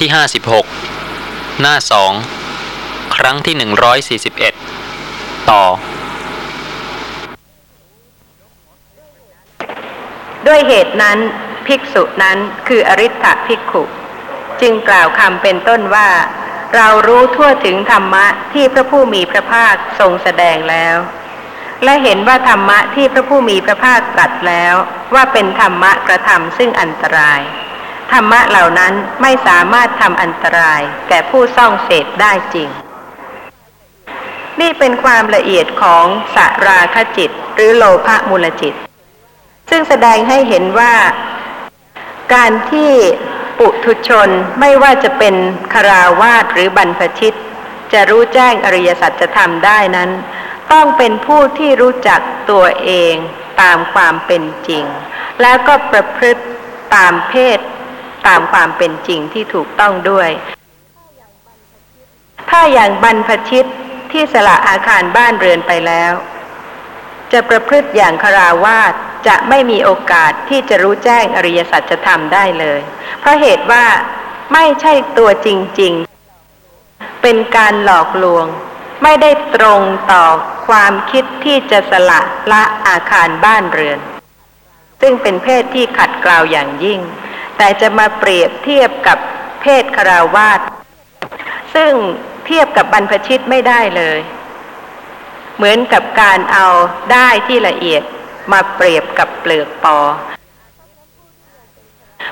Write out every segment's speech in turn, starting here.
ที่ห้าสิบหกหน้าสองครั้งที่หนึ่งร้อยสี่สิบเอ็ดต่อ ด้วยเหตุนั้นภิกษุนั้นคืออริ t ภิกขุ จึงกล่าวคำเป็นต้นว่า เรารู้ทั่วถึงธรรมะที่พระผู้มีพระภาคทรงแสดงแล้ว และเห็นว่าธรรมะที่พระผู้มีพระภาคตรัสแล้ว ว่าเป็นธรรมะกระทำซึ่งอันตราย ธรรมะเหล่านั้นไม่สามารถทำอันตรายแก่ผู้ซ่องเสพได้จริง นี่เป็นความละเอียดของสราคจิต หรือโลภะมูลจิต ซึ่งแสดงให้เห็นว่า การที่ปุถุชนไม่ว่าจะเป็นคาราวาสหรือบรรพชิต จะรู้แจ้งอริยสัจธรรมได้นั้น ต้องเป็นผู้ที่รู้จักตัวเองตามความเป็นจริง แล้วก็ประพฤติตามเพศ ตามความเป็นจริงที่ถูกต้องด้วย ถ้าอย่างบรรพชิตที่สละอาคารบ้านเรือนไปแล้ว จะประพฤติอย่างคาราวาสจะไม่มีโอกาสที่จะรู้แจ้งอริยสัจธรรมได้เลย เพราะเหตุว่าไม่ใช่ตัวจริง ๆ เป็นการหลอกลวง ไม่ได้ตรงต่อความคิดที่จะสละละอาคารบ้านเรือน ซึ่งเป็นเพศที่ขัดเกลาวอย่างยิ่ง แต่จะมาเปรียบเทียบกับเพศคาราวาสซึ่งเทียบกับบรรพชิตไม่ได้เลย เหมือนกับการเอาได้ที่ละเอียดมาเปรียบกับเปลือกปอ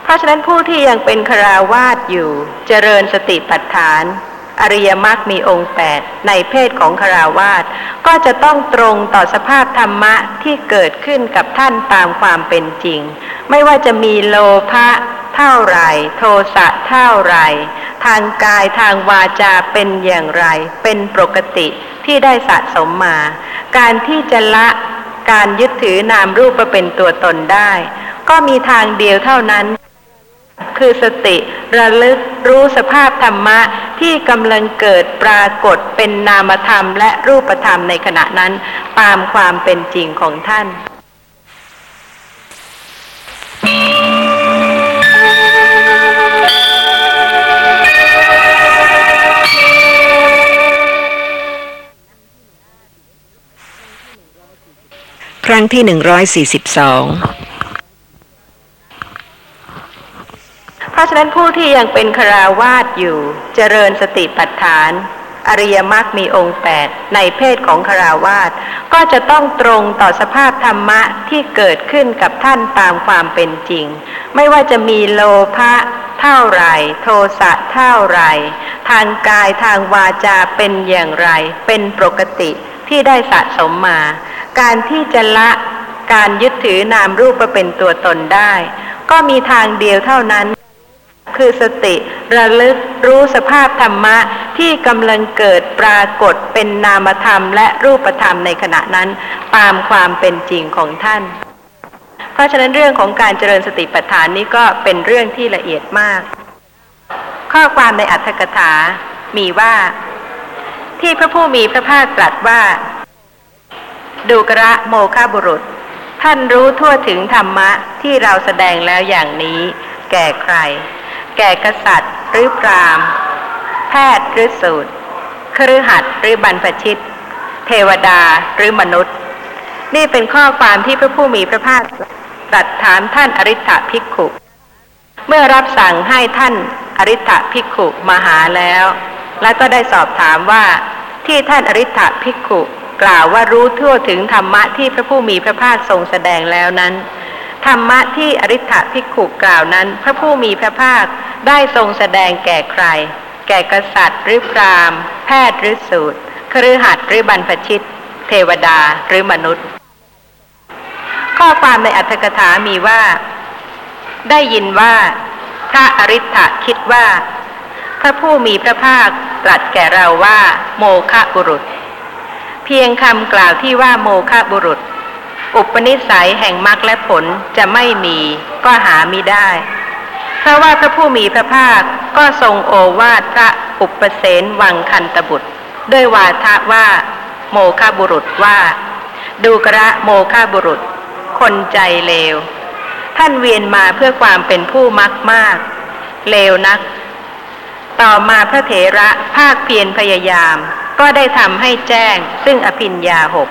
เพราะฉะนั้นผู้ที่ยังเป็นคราวาสอยู่เจริญสติปัฏฐาน อริยมรรคมีองค์แปดในเพศของคราวาสก็จะต้องตรงต่อสภาพธรรมะที่เกิดขึ้นกับท่านตามความเป็นจริง ไม่ว่าจะมีโลภะเท่าไหร่โทสะเท่าไหร่ทางกายทางวาจาเป็นอย่างไร เป็นปกติที่ได้สะสมมา การที่จะละการยึดถือนามรูปมาเป็นตัวตนได้ ก็มีทางเดียวเท่านั้น คือสติระลึกรู้สภาพธรรมะที่กำลังเกิดปรากฏเป็นนามธรรมและรูปธรรมในขณะนั้น ตามความเป็นจริงของท่านครั้งที่หนึ่งร้อยสี่สิบสอง เพ ราะฉะนั้นผู้ที่ยังเป็นคราวาสอยู่เจริญสติปัฏฐาน อริยมรรคมีองค์แปดในเพศของคราวาสก็จะต้องตรงต่อสภาพธรรมะที่เกิดขึ้นกับท่านตามความเป็นจริง ไม่ว่าจะมีโลภะเท่าไรโทสะเท่าไรทางกายทางวาจาเป็นอย่างไร เป็นปกติที่ได้สะสมมา การที่จะละการยึดถือนามรูปมาเป็นตัวตนได้ ก็มีทางเดียวเท่านั้น คือสติระลึกรู้สภาพธรรมะที่กำลังเกิดปรากฏเป็นนามธรรมและรูปธรรมในขณะนั้น ตามความเป็นจริงของท่าน เพราะฉะนั้นเรื่องของการเจริญสติปัฏฐานนี้ก็เป็นเรื่องที่ละเอียดมาก ข้อความในอัตถกถามีว่า ที่พระผู้มีพระภาคตรัสว่า ดูกระโมฆะบุรุษ ท่านรู้ทั่วถึงธรรมะที่เราแสดงแล้วอย่างนี้ แก่ใคร แก่กษัตริย์ หรือพราหมณ์ แพทย์หรือสูตรครือหัดหรือบรรพชิต เทวดาหรือมนุษย์ นี่เป็นข้อความที่พระผู้มีพระภาคตรัสถามท่านอริ t ภิกขุ เมื่อรับสั่งให้ท่านอริ t ภิกขุมาหาแล้ว แล้วก็ได้สอบถามว่าที่ท่านอริ t ภิกขุ กล่าวว่ารู้ทั่วถึงธรรมะที่พระผู้มีพระภาคทรงแสดงแล้วนั้น ธรรมะที่อริ t ภิกขุกล่าวนั้น พระผู้มีพระภาคได้ทรงแสดงแก่ใคร แก่กษัตริย์หรือพราหมณ์ แพทย์หรือสูตรครือหัดหรือบรรพชิต เทวดาหรือมนุษย์ ข้อความในอัตถกถามีว่า ได้ยินว่า พระอริ t คิดว่า พระผู้มีพระภาคตรัสแก่เราว่า โมฆะบุรุษ เพียงคำกล่าวที่ว่าโมฆะบุรุษ อุปนิสัยแห่งมรรคและผลจะไม่มีก็หามิได้ เพราะว่าพระผู้มีพระภาคก็ทรงโอวาทพระอุปเสนวังคันตบุตร ด้วยวาทะว่า โมฆะบุรุษว่า ดูกระโมฆะบุรุษ คนใจเลว ท่านเวียนมาเพื่อความเป็นผู้มักมาก เลวนัก ต่อมาพระเถระภาคเพียรพยายาม ก็ได้ทำให้แจ้งซึ่งอภิญญาหก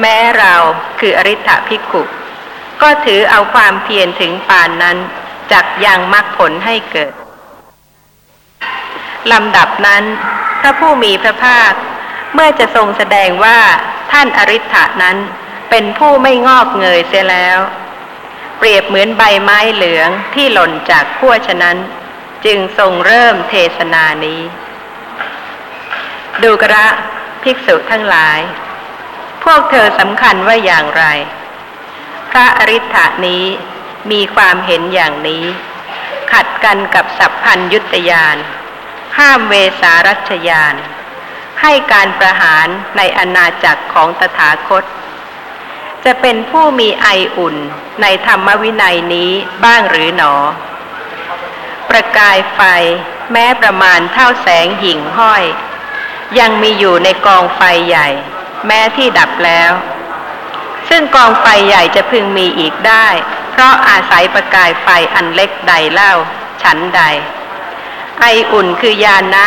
แม้เราคืออริ t ภิกขุก็ถือเอาความเพียรถึงปานนั้นจักยังมรรคผลให้เกิดลำดับนั้นพระผู้มีพระภาค เมื่อจะทรงแสดงว่าท่านอริ t นั้นเป็นผู้ไม่งอกเงยเสียแล้ว เปรียบเหมือนใบไม้เหลืองที่หล่นจากขั้วฉะนั้น จึงทรงเริ่มเทศนานี้ ดูกระภิกษุทั้งหลาย พวกเธอสำคัญว่าอย่างไร พระอริ t นี้มีความเห็นอย่างนี้ ขัดกันกับสัพพัญยุตยาน ห้ามเวสารัชยาน ให้การประหารในอาณาจักรของตถาคต จะเป็นผู้มีไออุ่นในธรรมวินัยนี้บ้างหรือหนอ ประกายไฟแม้ประมาณเท่าแสงหิ่งห้อย ยังมีอยู่ในกองไฟใหญ่ แม้ที่ดับแล้ว ซึ่งกองไฟใหญ่จะพึงมีอีกได้ เพราะอาศัยประกายไฟอันเล็กใดเล่า ฉันใด ไออุ่นคือยานะ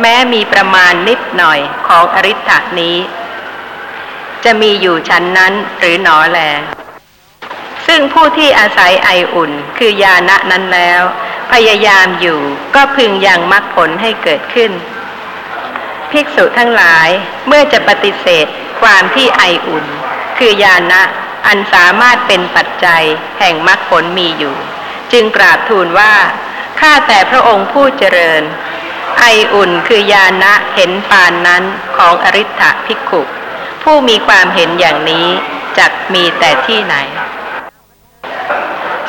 แม้มีประมาณนิดหน่อยของอริ t นี้ จะมีอยู่ชั้นนั้นหรือหนอแล ซึ่งผู้ที่อาศัยไออุ่นคือยานะนั้นแล้ว พยายามอยู่ก็พึงยังมรรคผลให้เกิดขึ้น ภิกษุทั้งหลายเมื่อจะปฏิเสธความที่ไออุ่น คือยานะอันสามารถเป็นปัจจัยแห่งมรรคผลมีอยู่ จึงกราบทูลว่า ข้าแต่พระองค์ผู้เจริญ ไออุ่นคือยานะเห็นปานนั้นของอริ t ภิกขุ ผู้มีความเห็นอย่างนี้จักมีแต่ที่ไหน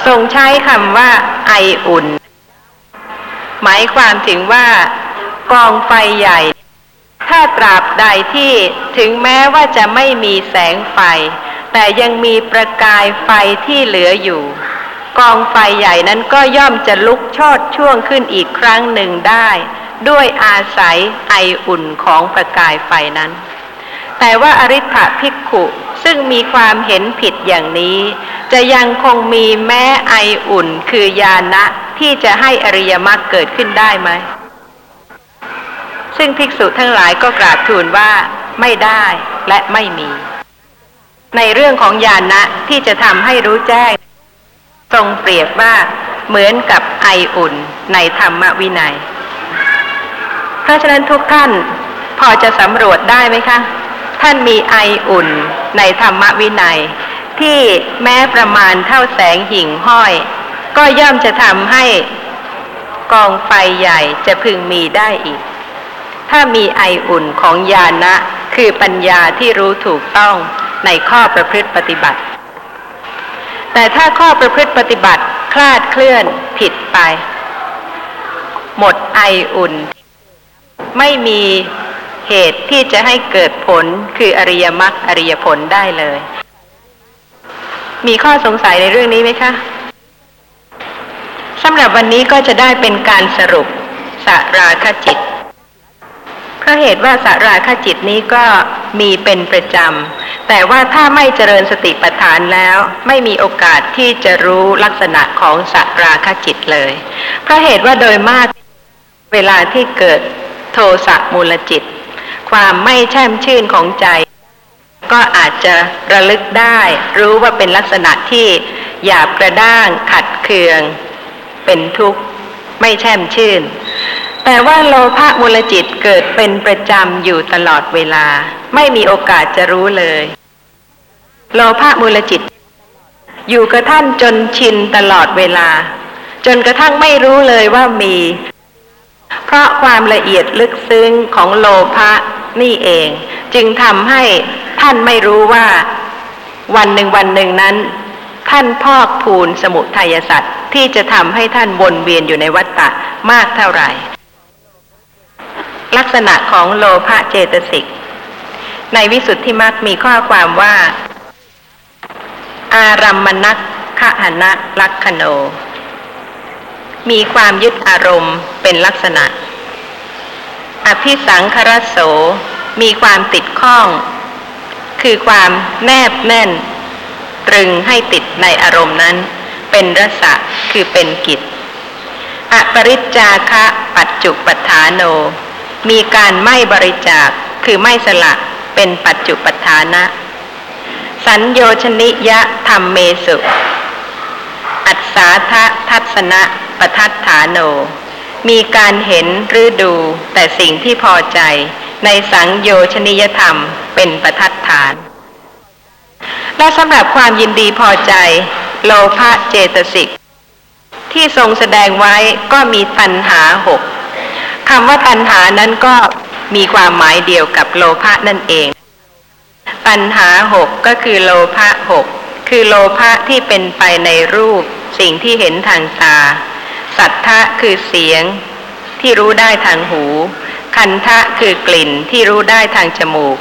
ทรงใช้คำว่า ไออุ่น หมายความถึงว่ากองไฟใหญ่ ถ้าตราบใดที่ถึงแม้ว่าจะไม่มีแสงไฟ แต่ยังมีประกายไฟที่เหลืออยู่ กองไฟใหญ่นั้นก็ย่อมจะลุกชอดช่วงขึ้นอีกครั้งหนึ่งได้ ด้วยอาศัยไออุ่นของประกายไฟนั้น แต่ว่าอริ t ภิกขุซึ่งมีความเห็นผิดอย่างนี้ จะยังคงมีแม้ไออุ่นคือยานะที่จะให้อริยมรรคเกิดขึ้นได้ไหม ซึ่งภิกษุทั้งหลายก็กราบทูลว่าไม่ได้และไม่มี ในเรื่องของญาณะที่จะทำให้รู้แจ้ง ทรงเปรียบว่าเหมือนกับไออุ่นในธรรมวินัย เพราะฉะนั้นทุกท่านพอจะสำรวจได้ไหมคะ ท่านมีไออุ่นในธรรมวินัย ที่แม้ประมาณเท่าแสงหิ่งห้อย ก็ย่อมจะทำให้กองไฟใหญ่จะพึงมีได้อีก ถ้ามีไออุ่นของญาณะคือปัญญาที่รู้ถูกต้องในข้อประพฤติปฏิบัติ แต่ถ้าข้อประพฤติปฏิบัติคลาดเคลื่อนผิดไป หมดไออุ่น ไม่มีเหตุที่จะให้เกิดผลคืออริยมรรคอริยผลได้เลย มีข้อสงสัยในเรื่องนี้ไหมคะสำหรับวันนี้ก็จะได้เป็นการสรุปสราคจิต เพราะเหตุว่าสาราคจิตนี้ก็มีเป็นประจำ แต่ว่าถ้าไม่เจริญสติปัฏฐานแล้ว ไม่มีโอกาสที่จะรู้ลักษณะของสาราคจิตเลย เพราะเหตุว่าโดยมากเวลาที่เกิดโทสะมูลจิต ความไม่แช่มชื่นของใจ ก็อาจจะระลึกได้ รู้ว่าเป็นลักษณะที่หยาบกระด้างขัดเคือง เป็นทุกข์ ไม่แช่มชื่น แต่ว่าโลภะมูลจิตเกิดเป็นประจำอยู่ตลอดเวลา ไม่มีโอกาสจะรู้เลย โลภะมูลจิต อยู่กับท่านจนชินตลอดเวลา จนกระทั่งไม่รู้เลยว่ามี เพราะความละเอียดลึกซึ้งของโลภะนี่เอง จึงทำให้ท่านไม่รู้ว่า วันหนึ่งวันหนึ่งนั้น ท่านพอกพูนสมุทัยสัตว์ที่จะทำให้ท่านวนเวียนอยู่ในวัฏฏะมากเท่าไหร่ ลักษณะของโลภะเจตสิก ในวิสุทธิมรรคมีข้อความว่า อารัมมณักขหนะลักขโน มีความยึดอารมณ์เป็นลักษณะ อภิสังครโส มีความติดข้อง คือความแนบแน่น ตรึงให้ติดในอารมณ์นั้น เป็นรสะคือเป็นกิจอปริจจาคะปัจจุปัฏฐานโน มีการไม่บริจาคคือไม่สละเป็นปัจจุปัฏฐานะ สัญโยชนิยะธรรมเมสุ อัศสาทะทัศนะปทัฏฐานโน มีการเห็นหรือดูแต่สิ่งที่พอใจในสังโยชนิยธรรมเป็นประทัดฐาน และสำหรับความยินดีพอใจ โลภะเจตสิก ที่ทรงแสดงไว้ก็มีตัณหาหก คำว่าตัณหานั้นก็มีความหมายเดียวกับโลภะนั่นเอง ตัณหาหกก็คือโลภะหกคือโลภะที่เป็นไปในรูป สิ่งที่เห็นทางตา สัทธะคือเสียง ที่รู้ได้ทางหู คันทะคือกลิ่นที่รู้ได้ทางจมูก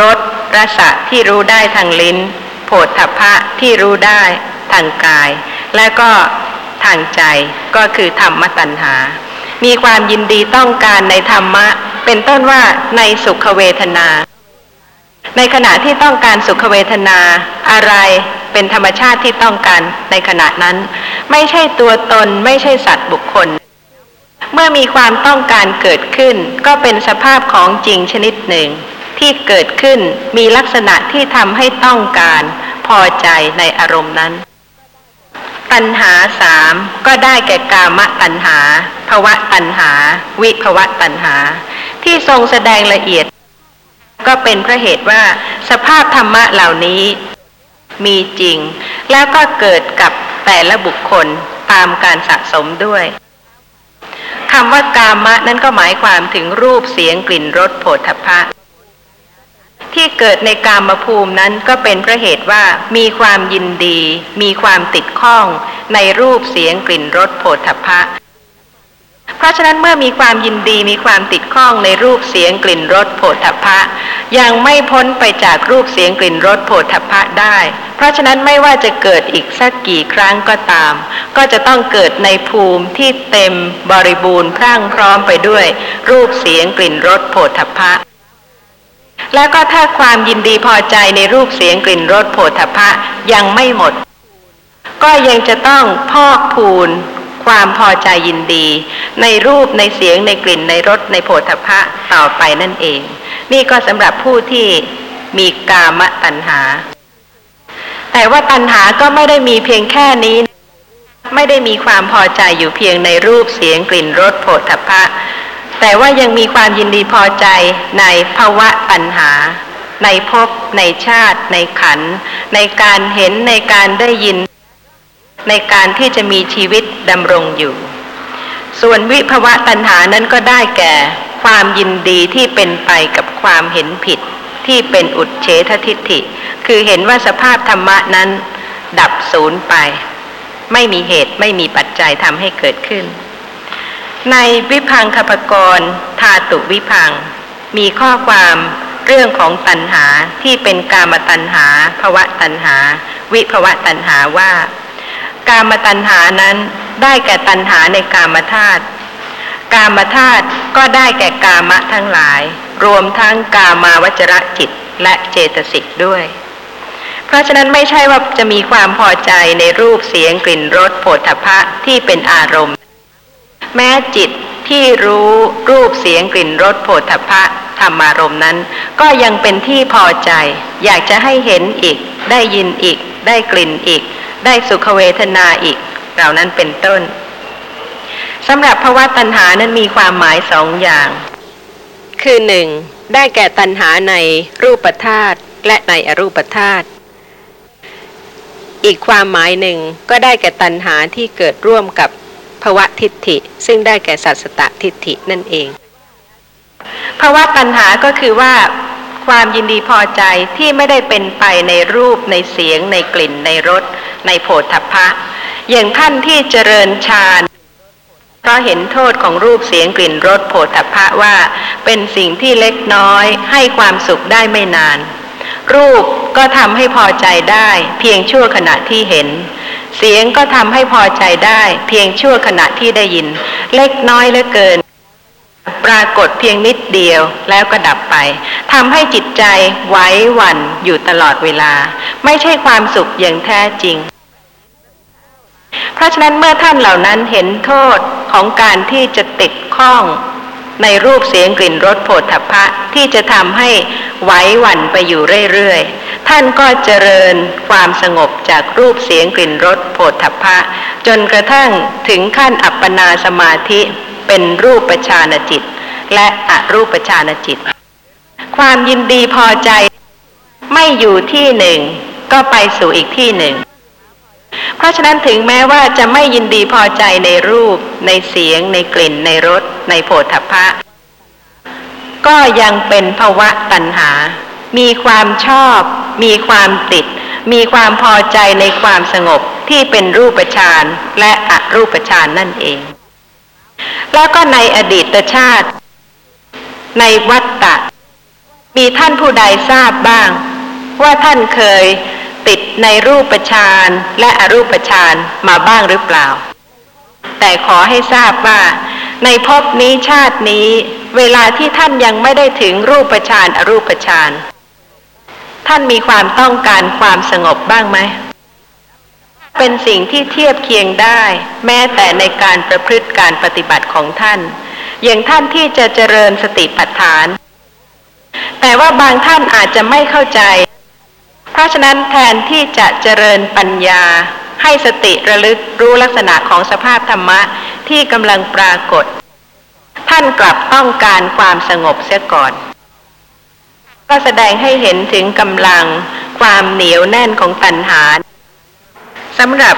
รสรสะที่รู้ได้ทางลิ้นโผฏฐัพพะที่รู้ได้ทางกาย และก็ทางใจก็คือธรรมตัณหา มีความยินดีต้องการในธรรมะ เป็นต้นว่าในสุขเวทนา ในขณะที่ต้องการสุขเวทนา อะไรเป็นธรรมชาติที่ต้องการในขณะนั้น ไม่ใช่ตัวตนไม่ใช่สัตว์บุคคล เมื่อมีความต้องการเกิดขึ้น ก็เป็นสภาพของจริงชนิดหนึ่ง ที่เกิดขึ้นมีลักษณะที่ทำให้ต้องการ พอใจในอารมณ์นั้น ตัณหาสามก็ได้แก่กามตัณหาภวะตัณหา วิภวะตัณหา ที่ทรงแสดงละเอียด ก็เป็นเพราะเหตุว่าสภาพธรรมะเหล่านี้ มีจริง แล้วก็เกิดกับแต่ละบุคคลตามการสะสมด้วยคำว่ากามะนั้นก็หมายความถึงรูปเสียงกลิ่นรสโผฏฐัพพะ ที่เกิดในกามภูมินั้นก็เป็นเพราะเหตุว่ามีความยินดี มีความติดข้องในรูปเสียงกลิ่นรสโผฏฐัพพะ เพราะฉะนั้นเมื่อมีความยินดีมีความติดข้องในรูปเสียงกลิ่นรสโผฏฐัพพะ ยังไม่พ้นไปจากรูปเสียงกลิ่นรสโผฏฐัพพะได้ เพราะฉะนั้นไม่ว่าจะเกิดอีกสักกี่ครั้งก็ตาม ก็จะต้องเกิดในภูมิที่เต็มบริบูรณ์พรั่งพร้อมไปด้วย รูปเสียงกลิ่นรสโผฏฐัพพะ แล้วก็ถ้าความยินดีพอใจในรูปเสียงกลิ่นรสโผฏฐพะยังไม่หมด ก็ยังจะต้องพอกพูนความพอใจยินดี ในรูปในเสียงในกลิ่นในรสในโผฏฐพะต่อไปนั่นเอง นี่ก็สำหรับผู้ที่มีกามตัณหา แต่ว่าตัณหาก็ไม่ได้มีเพียงแค่นี้ ไม่ได้มีความพอใจอยู่เพียงในรูปเสียงกลิ่นรสโผฏฐพะ แต่ว่ายังมีความยินดีพอใจในภาวะตัณหา ในภพในชาติ ในขัน ในการเห็นในการได้ยิน ในการที่จะมีชีวิตดำรงอยู่ ส่วนวิภวะตัณหานั้นก็ได้แก่ ความยินดีที่เป็นไปกับความเห็นผิด ที่เป็นอุดเฉททิฏฐิ คือเห็นว่าสภาพธรรมะนั้น ดับศูนย์ไป ไม่มีเหตุไม่มีปัจจัยทำให้เกิดขึ้น ในวิพังคปกรณ์ธาตุวิพัง มีข้อความเรื่องของตัณหาที่เป็นกามตัณหาภวะตัณหา วิภวะตัณหาว่า กามตัณหานั้นได้แก่ตัณหาในกามธาตุกามธาตุก็ได้แก่กามะทั้งหลาย รวมทั้งกามาวจรจิตและเจตสิกด้วย เพราะฉะนั้นไม่ใช่ว่าจะมีความพอใจในรูปเสียงกลิ่นรสโผฏฐพะที่เป็นอารมณ์ แม้จิตที่รู้รูปเสียงกลิ่นรสโผฏฐัพพะธรรมารมณ์นั้น ก็ยังเป็นที่พอใจ อยากจะให้เห็นอีก ได้ยินอีก ได้กลิ่นอีก ได้สุขเวทนาอีก เหล่านั้นเป็นต้นสำหรับภาวะตัณหานั้นมีความหมายสองอย่าง คือหนึ่งได้แก่ตัณหาในรูปธาตุและในอรูปธาตุอีกความหมายหนึ่งก็ได้แก่ตัณหาที่เกิดร่วมกับ ภวะทิฏฐิ ซึ่งได้แก่สัสตตทิฏฐินั่นเองภาวะตัณหาก็คือว่าความยินดีพอใจที่ไม่ได้เป็นไปในรูปในเสียง ในกลิ่นในรส ในโผฏฐัพพะ อย่างท่านที่เจริญฌานเพราะเห็นโทษของรูปเสียงกลิ่นรสโผฏฐัพพะว่า เป็นสิ่งที่เล็กน้อย ให้ความสุขได้ไม่นาน รูปก็ทำให้พอใจได้ เพียงชั่วขณะที่เห็น เสียงก็ทำให้พอใจได้ เพียงชั่วขณะที่ได้ยิน เล็กน้อยเหลือเกิน ปรากฏเพียงนิดเดียวแล้วก็ดับไปทำให้จิตใจไหว้หวั่นอยู่ตลอดเวลา ไม่ใช่ความสุขอย่างแท้จริง เพราะฉะนั้นเมื่อท่านเหล่านั้นเห็นโทษของการที่จะติดข้องในรูปเสียงกลิ่นรสโผฏฐัพพะที่จะทำให้ไหวหวั่นไปอยู่เรื่อยๆ ท่านก็เจริญความสงบจากรูปเสียงกลิ่นรสโผฏฐัพพะ จนกระทั่งถึงขั้นอัปปนาสมาธิเป็นรูปฌานจิต และอรูปฌานจิต ความยินดีพอใจไม่อยู่ที่หนึ่ง ก็ไปสู่อีกที่หนึ่ง เพราะฉะนั้นถึงแม้ว่าจะไม่ยินดีพอใจในรูป ในเสียง ในกลิ่น ในรสในโผฏฐัพพะ ก็ยังเป็นภวะตัณหา มีความชอบ มีความติด มีความพอใจในความสงบที่เป็นรูปฌานและอรูปฌานนั่นเอง แล้วก็ในอดีตชาติ ในวัฏฏะมีท่านผู้ใดทราบบ้าง ว่าท่านเคยติดในรูปฌานและอรูปฌานมาบ้างหรือเปล่า แต่ขอให้ทราบว่า ในภพนี้ชาตินี้ เวลาที่ท่านยังไม่ได้ถึงรูปฌานอรูปฌาน ท่านมีความต้องการความสงบบ้างไหม เป็นสิ่งที่เทียบเคียงได้ แม้แต่ในการประพฤติการปฏิบัติของท่าน อย่างท่านที่จะเจริญสติปัฏฐาน แต่ว่าบางท่านอาจจะไม่เข้าใจ เพราะฉะนั้นแทนที่จะเจริญปัญญา ให้สติระลึกรู้ลักษณะของสภาพธรรมะที่กำลังปรากฏ ท่านกลับต้องการความสงบเสียก่อน ก็แสดงให้เห็นถึงกำลังความเหนียวแน่นของตัณหาสำหรับ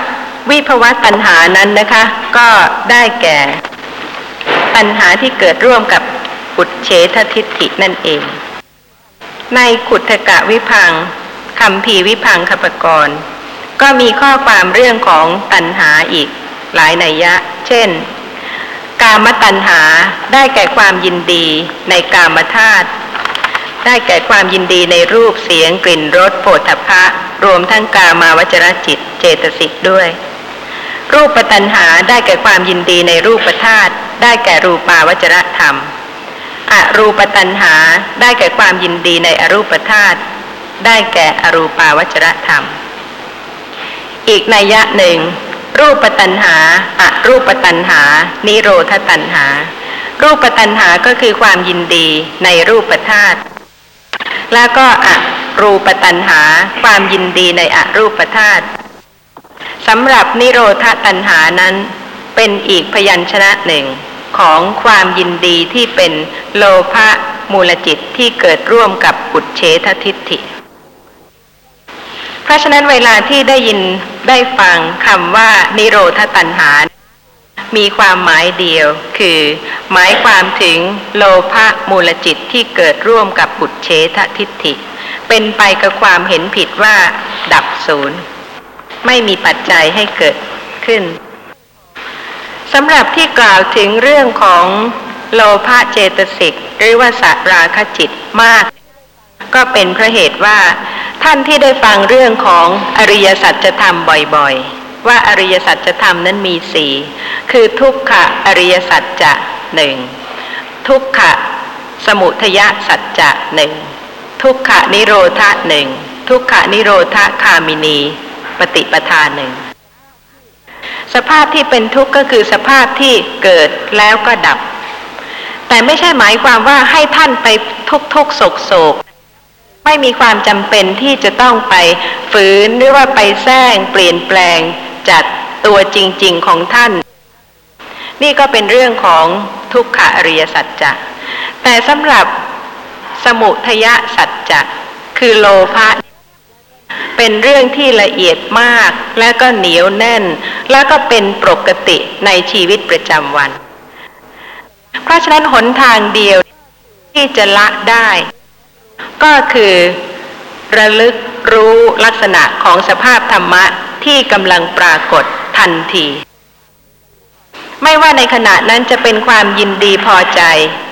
วิภวะตัณหานั้นนะคะ ก็ได้แก่ตัณหาที่เกิดร่วมกับอุดเฉททิฏฐินั่นเอง ในขุทกะวิพังคำพีวิพังคปกรณ์ก็มีข้อความเรื่องของตัณหาอีกหลายนัยยะ เช่น กามตัณหาได้แก่ความยินดีในกามธาตุ ได้แก่ความยินดีในรูปเสียงกลิ่นรสโผฏฐัพพะ รวมทั้งกามาวจรจิตเจตสิกด้วย รูปตัณหาได้แก่ความยินดีในรูปธาตุได้แก่รูปาวจรธรรมอรูปตัณหาได้แก่ความยินดีในอรูปธาตุได้แก่อรูปาวจรธรรม อีกนัยยะหนึ่ง รูปตัณหาอรูปตัณหา นิโรธตัณหา รูปตัณหาก็คือความยินดีในรูปธาตุ แล้วก็อรูปตัณหาความยินดีในอรูปธาตุสำหรับนิโรธตัณหานั้น เป็นอีกพยัญชนะหนึ่งของความยินดีที่เป็นโลภะมูลจิตที่เกิดร่วมกับอุดเฉททิฏฐิ เพราะฉะนั้นเวลาที่ได้ยินได้ฟังคำว่านิโรธตัณหา มีความหมายเดียว คือ หมายความถึงโลภะมูลจิตที่เกิดร่วมกับอุดเฉททิฏฐิ เป็นไปกับความเห็นผิดว่า ดับศูนย์ ไม่มีปัจจัยให้เกิดขึ้นสำหรับที่กล่าวถึงเรื่องของโลภะเจตสิกหรือว่าสัราคจิตมาก ก็เป็นเพราะเหตุว่า ท่านที่ได้ฟังเรื่องของอริยสัจธรรมบ่อยๆ ว่าอริยสัจธรรมนั้นมีสี่คือทุกขะอริยสัจจะหนึ่งทุกขะสมุทยสัจจะหนึ่งทุกขะนิโรธาหนึ่งทุกขะนิโรธาคามินีปฏิปทาหนึ่งสภาพที่เป็นทุกข์ก็คือสภาพที่เกิดแล้วก็ดับ แต่ไม่ใช่หมายความว่าให้ท่านไปทุกทุกโศกโศกไม่มีความจำเป็นที่จะต้องไปฝืนหรือว่าไปแซงเปลี่ยนแปลง จากตัวจริง ๆของท่าน นี่ก็เป็นเรื่องของทุกขอริยสัจจะแต่สำหรับสมุทยสัจจะคือโลภะเป็นเรื่องที่ละเอียดมากและก็เหนียวแน่น แล้วก็เป็นปกติในชีวิตประจำวัน เพราะฉะนั้นหนทางเดียวที่จะละได้ ก็คือระลึกรู้ลักษณะของสภาพธรรมะ ที่กำลังปรากฏทันที ไม่ว่าในขณะนั้นจะเป็นความยินดีพอใจ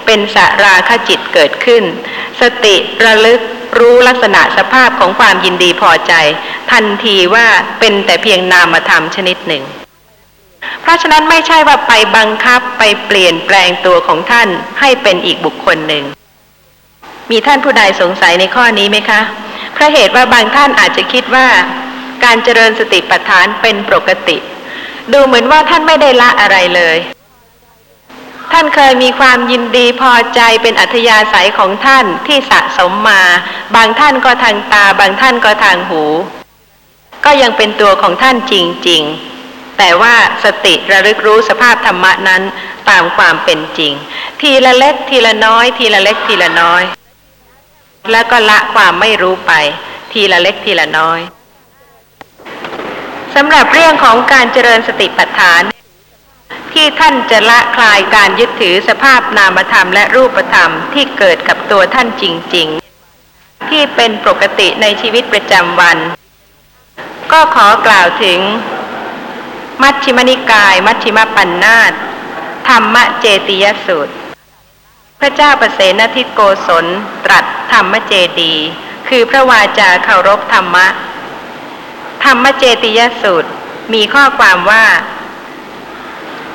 เป็นสาราคจิตเกิดขึ้น สติระลึกรู้ลักษณะสภาพของความยินดีพอใจ ทันทีว่าเป็นแต่เพียงนามธรรมชนิดหนึ่ง เพราะฉะนั้นไม่ใช่ว่าไปบังคับไปเปลี่ยนแปลงตัวของท่านให้เป็นอีกบุคคลหนึ่ง มีท่านผู้ใดสงสัยในข้อนี้ไหมคะเพราะเหตุว่าบางท่านอาจจะคิดว่า การเจริญสติปัฏฐานเป็นปกติ ดูเหมือนว่าท่านไม่ได้ละอะไรเลย ท่านเคยมีความยินดีพอใจเป็นอัธยาศัยของท่านที่สะสมมา บางท่านก็ทางตา บางท่านก็ทางหู ก็ยังเป็นตัวของท่านจริง ๆแต่ว่าสติระลึกรู้สภาพธรรมะนั้นตามความเป็นจริง ทีละเล็กทีละน้อย ทีละเล็กทีละน้อย แล้วก็ละความไม่รู้ไป ทีละเล็กทีละน้อย สำหรับเรื่องของการเจริญสติปัฏฐาน ที่ท่านจะละคลายการยึดถือสภาพนามธรรมและรูปธรรมที่เกิดกับตัวท่านจริง ๆ ที่เป็นปกติในชีวิตประจำวัน ก็ขอกล่าวถึง มัชฌิมนิกาย มัชฌิมปัญนาตธรรมเจติยสูตร พระเจ้าประเสนทิโกศลตรัสธรรมเจดี คือพระวาจาเคารพธรรมะ ธรรมเจติยสูตร มีข้อความว่า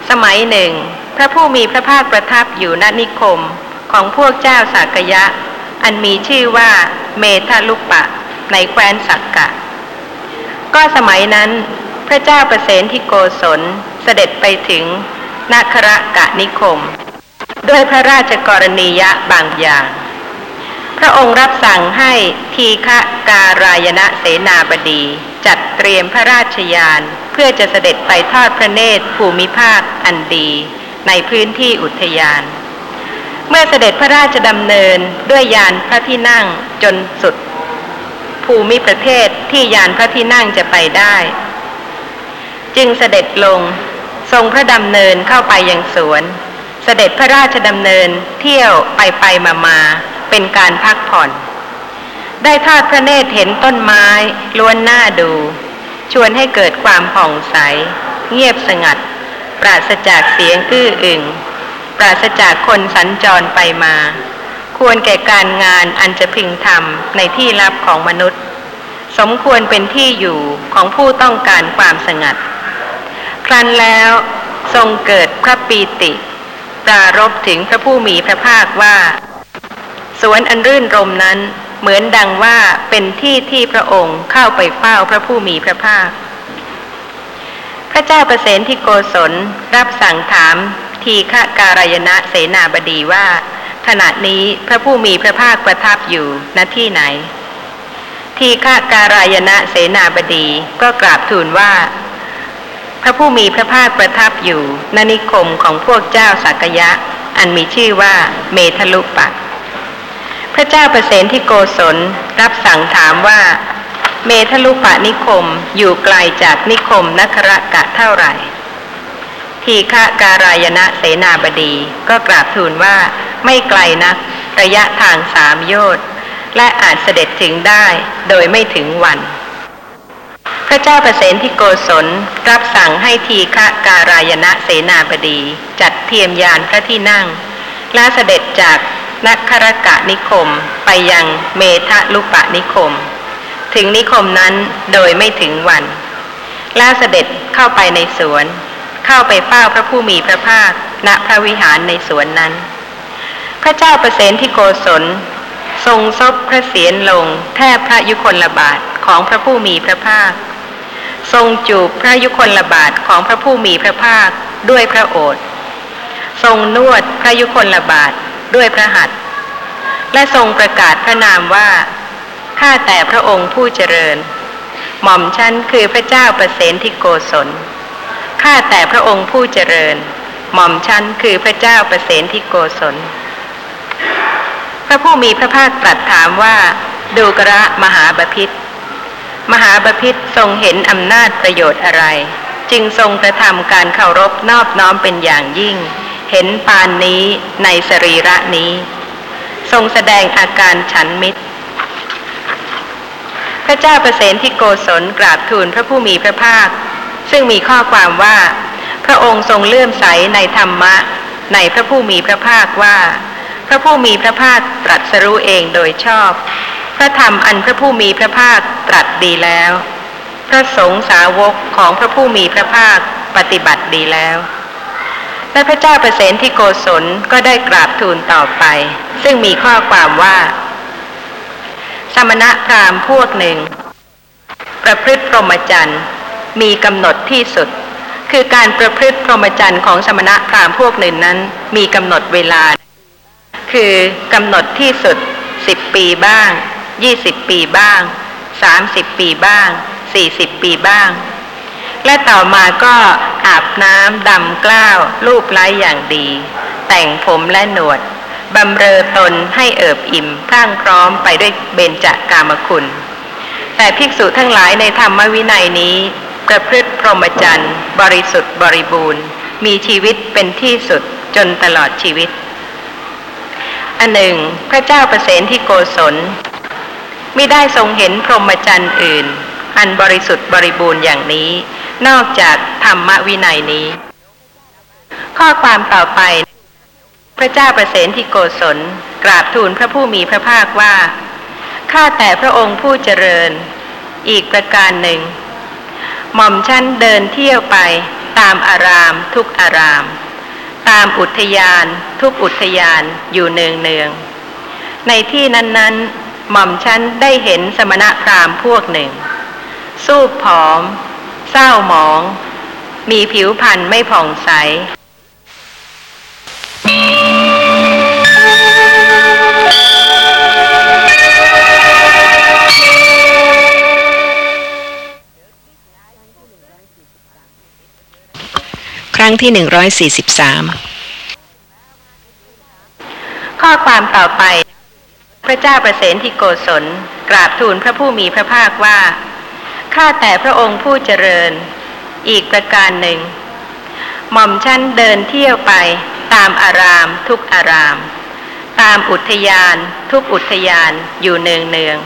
สมัยหนึ่ง พระผู้มีพระภาคประทับอยู่ณนิคมของพวกเจ้าสากยะ อันมีชื่อว่าเมธาลุปะ ในแคว้นสักกะ ก็สมัยนั้น พระเจ้าประเสนที่โกศลเสด็จไปถึงนาคระกะนิคม ด้วยพระราชกรณียะบางอย่างพระองค์รับสั่งให้ทีฆะการายณะเสนาบดี จัดเตรียมพระราชยาน เพื่อจะเสด็จไปทอดพระเนตรภูมิภาคอันดี ในพื้นที่อุทยาน เมื่อเสด็จพระราชดำเนินด้วยยานพระที่นั่งจนสุด ภูมิประเทศที่ยานพระที่นั่งจะไปได้ จึงเสด็จลงทรงพระดำเนินเข้าไปยังสวน เสด็จพระราชดำเนินเที่ยวไปไปมามาเป็นการพักผ่อน ได้ทอดพระเนตรเห็นต้นไม้ล้วนหน้าดู ชวนให้เกิดความผ่องใส เงียบสงัด ปราศจากเสียงอื้ออึง ปราศจากคนสัญจรไปมา ควรแก่การงานอันจะพึงทำในที่ลับของมนุษย์ สมควรเป็นที่อยู่ของผู้ต้องการความสงัด ครั้นแล้วทรงเกิดพระปีติปรารบถึงพระผู้มีพระภาคว่า สวนอันรื่นรมนั้น เหมือนดังว่าเป็นที่ที่พระองค์เข้าไปเฝ้าพระผู้มีพระภาค พระเจ้าประเสนที่โกศลรับสั่งถามทีฆะการายณะเสนาบดีว่า ขณะนี้พระผู้มีพระภาคประทับอยู่ณที่ไหน ทีฆะการายณะเสนาบดีก็กราบทูลว่า พระผู้มีพระภาคประทับอยู่ณนิคมของพวกเจ้าสักยะ อันมีชื่อว่าเมทลุปะ พระเจ้าประเสนที่โกศลรับสั่งถามว่า เมทะลุปะนิคมอยู่ไกลจากนิคมนครกะเท่าไหร่ ทีฆะการายณะเสนาบดีก็กราบทูลว่าไม่ไกลนัก ระยะทางสามโยชน์และอาจเสด็จถึงได้โดยไม่ถึงวัน พระเจ้าประเสนที่โกศลรับสั่งให้ทีฆะการายณะเสนาบดี จัดเทียมยานพระที่นั่งและเสด็จจาก นักครกะนิคมไปยังเมทะลุปะนิคม ถึงนิคมนั้นโดยไม่ถึงวันแล้วเสด็จเข้าไปในสวน เข้าไปเฝ้าพระผู้มีพระภาคณพระวิหารในสวนนั้น พระเจ้าประเสนที่โกศล ทรงซบพระเศียรลงแทบพระยุคลบาทของพระผู้มีพระภาค ทรงจูบพระยุคลบาทของพระผู้มีพระภาคด้วยพระโอษฐ์ทรงนวดพระยุคลบาท ด้วยพระหัตถ์และทรงประกาศพระนามว่า ข้าแต่พระองค์ผู้เจริญ หม่อมชั้นคือพระเจ้าประเสนที่โกศล ข้าแต่พระองค์ผู้เจริญ หม่อมชั้นคือพระเจ้าประเสนที่โกศล พระผู้มีพระภาคตรัสถามว่า ดูกระมหาบพิษมหาบพิษทรงเห็นอำนาจประโยชน์อะไร จึงทรงกระทำการเคารพนอบน้อมเป็นอย่างยิ่ง เห็นปานนี้ในสรีระนี้ ทรงแสดงอาการฉันมิตร พระเจ้าประเสนที่โกศลกราบทูลพระผู้มีพระภาค ซึ่งมีข้อความว่า พระองค์ทรงเลื่อมใสในธรรมะ ในพระผู้มีพระภาคว่า พระผู้มีพระภาคตรัสรู้เองโดยชอบ พระธรรมอันพระผู้มีพระภาคตรัสดีแล้ว พระสงฆ์สาวกของพระผู้มีพระภาคปฏิบัติดีแล้ว และพระเจ้าประเสนที่โกศลก็ได้กราบทูลต่อไป ซึ่งมีข้อความว่า สมณะพราหมณ์พวกหนึ่ง ประพฤติพรหมจรรย์ มีกำหนดที่สุด คือการประพฤติพรหมจรรย์ของสมณะพราหมณ์พวกหนึ่งนั้น มีกำหนดเวลา คือกำหนดที่สุด10ปีบ้าง20ปีบ้าง30ปีบ้าง40ปีบ้าง และต่อมาก็อาบน้ำดำกล้าวรูปไล้อย่างดี แต่งผมและหนวดบำเรอตนให้เอิบอิ่มพรั่งพร้อมไปด้วยเบญจากามคุณ แต่ภิกษุทั้งหลายในธรรมวินัยนี้ประพฤติพรหมจรรย์บริสุทธิ์บริบูรณ์ มีชีวิตเป็นที่สุดจนตลอดชีวิต อันหนึ่ง พระเจ้าประเสนที่โกศลมิได้ทรงเห็นพรหมจรรย์อื่น อันบริสุทธิ์บริบูรณ์อย่างนี้ นอกจากธรรมวินัยนี้ ข้อความต่อไป พระเจ้าประเสนที่โกศลกราบทูลพระผู้มีพระภาคว่าข้าแต่พระองค์ผู้เจริญ อีกประการหนึ่ง หม่อมชั้นเดินเที่ยวไปตามอารามทุกอาราม ตามอุทยานทุกอุทยานอยู่เนืองเนืองๆในที่นั้นๆ หม่อมชั้นได้เห็นสมณพราหมณ์พวกหนึ่ง สู้ผอม เศร้าหมอง มีผิวพรรณไม่ผ่องใสครั้งที่หนึ่งร้อยสี่สิบสามข้อความต่อไป พระเจ้าประเสนที่โกศล กราบทูลพระผู้มีพระภาคว่า ข้าแต่พระองค์ผู้เจริญ อีกประการหนึ่ง หม่อมชั้นเดินเที่ยวไปตามอารามทุกอาราม ตามอุทยานทุกอุทยานอยู่เนืองเนือง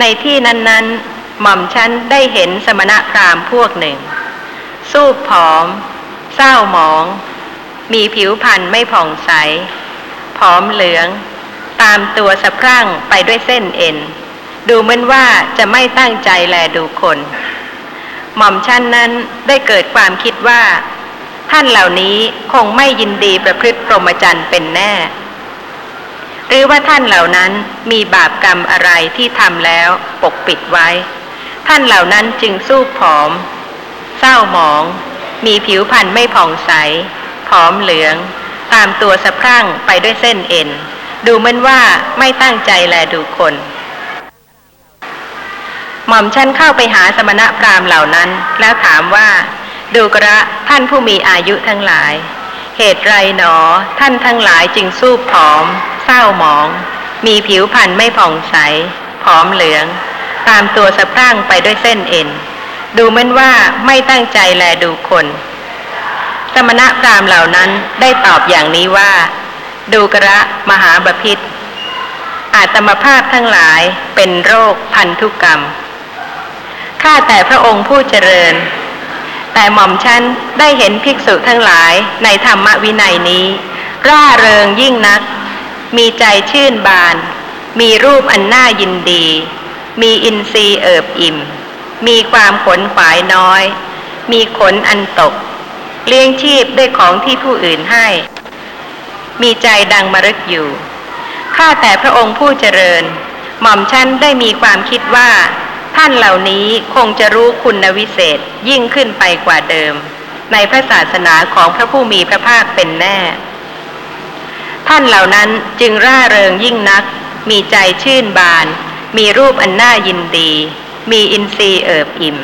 ในที่นั้นๆ หม่อมชั้นได้เห็นสมณพราหมณ์พวกหนึ่ง สู้ผอม เศร้าหมอง มีผิวพรรณไม่ผ่องใส ผอมเหลือง ตามตัวสะพรั่งไปด้วยเส้นเอ็น ดูเหมือนว่าจะไม่ตั้งใจแลดูคน หม่อมชั้นนั้นได้เกิดความคิดว่า ท่านเหล่านี้คงไม่ยินดีประพฤติพรหมจรรย์เป็นแน่ หรือว่าท่านเหล่านั้นมีบาปกรรมอะไรที่ทำแล้วปกปิดไว้ ท่านเหล่านั้นจึงสู้ผอม เศร้าหมอง มีผิวพรรณไม่ผ่องใส ผอมเหลือง ตามตัวสะพรั่งไปด้วยเส้นเอ็น ดูเหมือนว่าไม่ตั้งใจแลดูคน หม่อมฉันเข้าไปหาสมณะพราหมณ์เหล่านั้น แล้วถามว่า ดูกระท่านผู้มีอายุทั้งหลาย เหตุไรหนอ ท่านทั้งหลายจึงสู้ผอม เศร้าหมอง มีผิวพรรณไม่ผ่องใส ผอมเหลือง ตามตัวสะพรั่งไปด้วยเส้นเอ็น ดูเหมือนว่าไม่ตั้งใจแลดูคน สมณะพราหมณ์เหล่านั้นได้ตอบอย่างนี้ว่า ดูกระมหาบพิษอาตมภาพทั้งหลายเป็นโรคพันธุกรรม ข้าแต่พระองค์ผู้เจริญ แต่หม่อมฉันได้เห็นภิกษุทั้งหลายในธรรมวินัยนี้ ร่าเริงยิ่งนัก มีใจชื่นบาน มีรูปอันน่ายินดี มีอินทรีย์เอิบอิ่ม มีความขนขวายน้อย มีขนอันตก เลี้ยงชีพด้วยของที่ผู้อื่นให้ มีใจดังมรึกอยู่ข้าแต่พระองค์ผู้เจริญ หม่อมฉันได้มีความคิดว่า ท่านเหล่านี้คงจะรู้คุณวิเศษยิ่งขึ้นไปกว่าเดิม ในพระศาสนาของพระผู้มีพระภาคเป็นแน่ ท่านเหล่านั้นจึงร่าเริงยิ่งนัก มีใจชื่นบาน มีรูปอันน่ายินดี มีอินทรีย์เอิบอิ่ม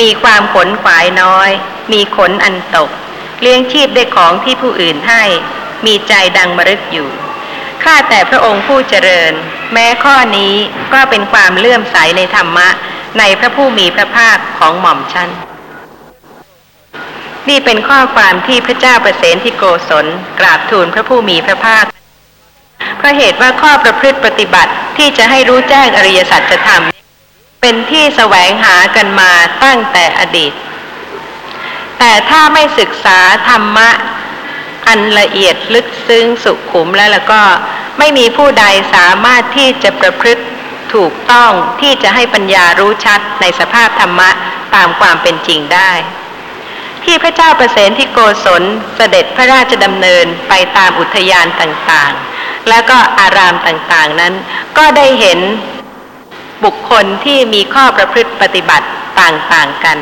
มีความขนขวายน้อย มีขนอันตก เลี้ยงชีพด้วยของที่ผู้อื่นให้ มีใจดังมรึกอยู่ข้าแต่พระองค์ผู้เจริญ แม้ข้อนี้ก็เป็นความเลื่อมใสในธรรมะ ในพระผู้มีพระภาคของหม่อมชันนี่เป็นข้อความที่พระเจ้าประเสนที่โกศลกราบทูลพระผู้มีพระภาคเพราะเหตุว่าข้อประพฤติปฏิบัติที่จะให้รู้แจ้งอริยสัจธรรม เป็นที่แสวงหากันมาตั้งแต่อดีต แต่ถ้าไม่ศึกษาธรรมะ อันละเอียดลึกซึ้งสุขุมแล้วแล้วก็ไม่มีผู้ใดสามารถที่จะประพฤติถูกต้องที่จะให้ปัญญารู้ชัดในสภาพธรรมะตามความเป็นจริงได้ ที่พระเจ้าประเสนที่โกศลเสด็จพระราชดำเนินไปตามอุทยานต่างๆ แล้วก็อารามต่างๆนั้น ก็ได้เห็นบุคคลที่มีข้อประพฤติปฏิบัติต่างๆกัน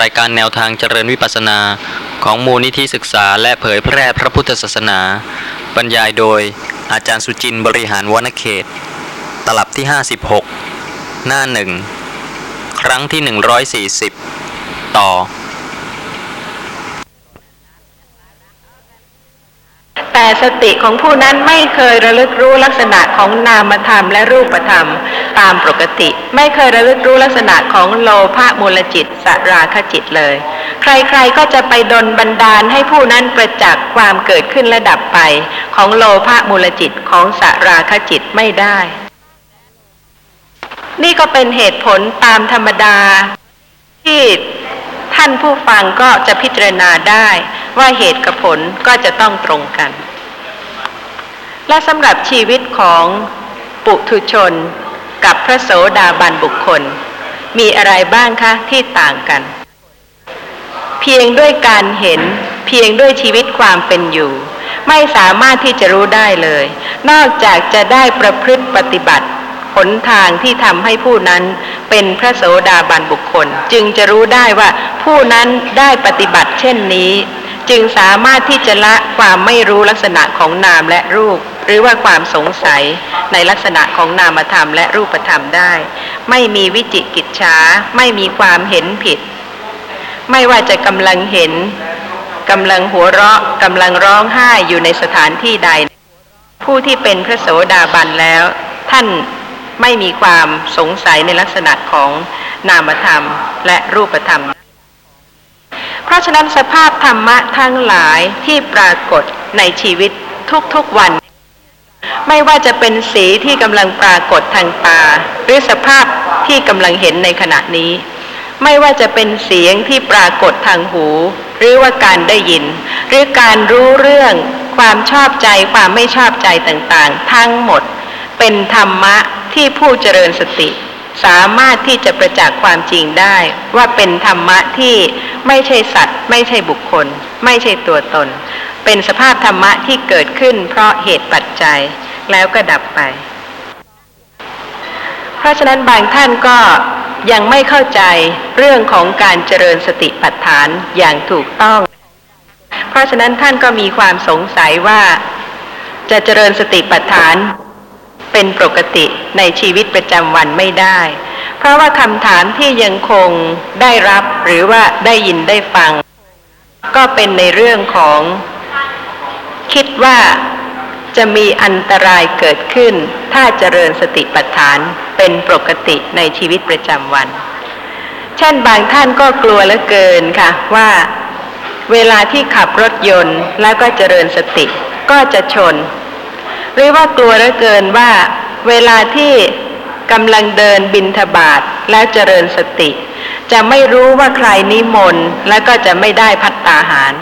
รายการแนวทางเจริญวิปัสสนา ของมูลนิธิศึกษาและเผยแพร่พระพุทธศาสนา บรรยายโดยอาจารย์สุจินบริหารวนเขต ตลับที่ 56 หน้าหนึ่ง ครั้งที่ 140 ต่อ แต่สติของผู้นั้นไม่เคยระลึกรู้ลักษณะของนามธรรมและรูปธรรม ตามปกติ ไม่เคยระลึกรู้ลักษณะของโลภะมูลจิตสราคจิตเลย ใครๆก็จะไปดนบันดาลให้ผู้นั้นประจักษ์ความเกิดขึ้นและดับไป ของโลภะมูลจิตของสราคจิตไม่ได้ นี่ก็เป็นเหตุผลตามธรรมดาที่ท่านผู้ฟังก็จะพิจารณาได้ว่าเหตุกับผลก็จะต้องตรงกัน และสำหรับชีวิตของปุถุชน กับพระโสดาบันบุคคล มีอะไรบ้างคะที่ต่างกัน เพียงด้วยการเห็นเพียงด้วยชีวิตความเป็นอยู่ ไม่สามารถที่จะรู้ได้เลย นอกจากจะได้ประพฤติปฏิบัติหนทางที่ทำให้ผู้นั้นเป็นพระโสดาบันบุคคล จึงจะรู้ได้ว่าผู้นั้นได้ปฏิบัติเช่นนี้ จึงสามารถที่จะละความไม่รู้ลักษณะของนามและรูป หรือว่าความสงสัยในลักษณะของนามธรรมและรูปธรรมได้ ไม่มีวิจิกิจฉาไม่มีความเห็นผิด ไม่ว่าจะกำลังเห็นกำลังหัวเราะกำลังร้องไห้อยู่ในสถานที่ใด ผู้ที่เป็นพระโสดาบันแล้ว ท่านไม่มีความสงสัยในลักษณะของนามธรรมและรูปธรรม เพราะฉะนั้นสภาพธรรมะทั้งหลายที่ปรากฏในชีวิตทุกๆวัน ไม่ว่าจะเป็นสีที่กำลังปรากฏทางตา หรือสภาพที่กำลังเห็นในขณะนี้ ไม่ว่าจะเป็นเสียงที่ปรากฏทางหู หรือว่าการได้ยิน หรือการรู้เรื่องความชอบใจความไม่ชอบใจต่างๆ ทั้งหมด เป็นธรรมะที่ผู้เจริญสติ สามารถที่จะประจักษ์ความจริงได้ ว่าเป็นธรรมะที่ไม่ใช่สัตว์ ไม่ใช่บุคคล ไม่ใช่ตัวตน เป็นสภาพธรรมะที่เกิดขึ้นเพราะเหตุปัจจัยแล้วก็ดับไป เพราะฉะนั้นบางท่านก็ยังไม่เข้าใจเรื่องของการเจริญสติปัฏฐานอย่างถูกต้อง เพราะฉะนั้นท่านก็มีความสงสัยว่า จะเจริญสติปัฏฐานเป็นปกติในชีวิตประจำวันไม่ได้ เพราะว่าคำถามที่ยังคงได้รับหรือว่าได้ยินได้ฟัง ก็เป็นในเรื่องของ คิดว่าจะมีอันตรายเกิดขึ้น ถ้าเจริญสติปัฏฐานเป็นปกติในชีวิตประจำวัน เช่นบางท่านก็กลัวเหลือเกินค่ะว่าเวลาที่ขับรถยนต์แล้วก็เจริญสติก็จะชน หรือว่ากลัวเหลือเกินว่า เวลาที่กำลังเดินบินทบาทแล้วเจริญสติ จะไม่รู้ว่าใครนิมนต์แล้วก็จะไม่ได้พัตตาหาร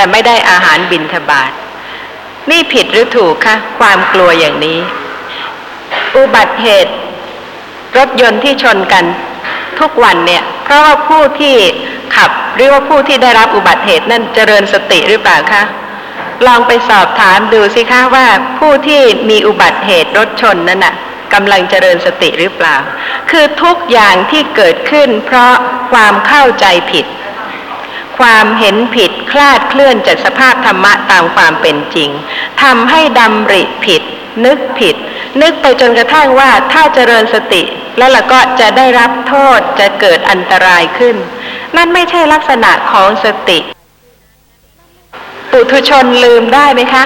จะไม่ได้อาหารบินทบาทนี่ผิดหรือถูกคะความกลัวอย่างนี้ อุบัติเหตุ รถยนต์ที่ชนกันทุกวันเนี่ย เพราะว่าผู้ที่ขับหรือว่าผู้ที่ได้รับอุบัติเหตุนั่นเจริญสติหรือเปล่าคะลองไปสอบถามดูสิคะว่าผู้ที่มีอุบัติเหตุรถชนนั้นน่ะกำลังเจริญสติหรือเปล่า คือทุกอย่างที่เกิดขึ้นเพราะความเข้าใจผิด ความเห็นผิดคลาดเคลื่อนจากสภาพธรรมะตามความเป็นจริงทำให้ดำริผิด นึกผิด นึกไปจนกระทั่งว่าถ้าเจริญสติ แล้วเราก็จะได้รับโทษจะเกิดอันตรายขึ้น นั่นไม่ใช่ลักษณะของสติ ปุถุชนลืมได้ไหมคะ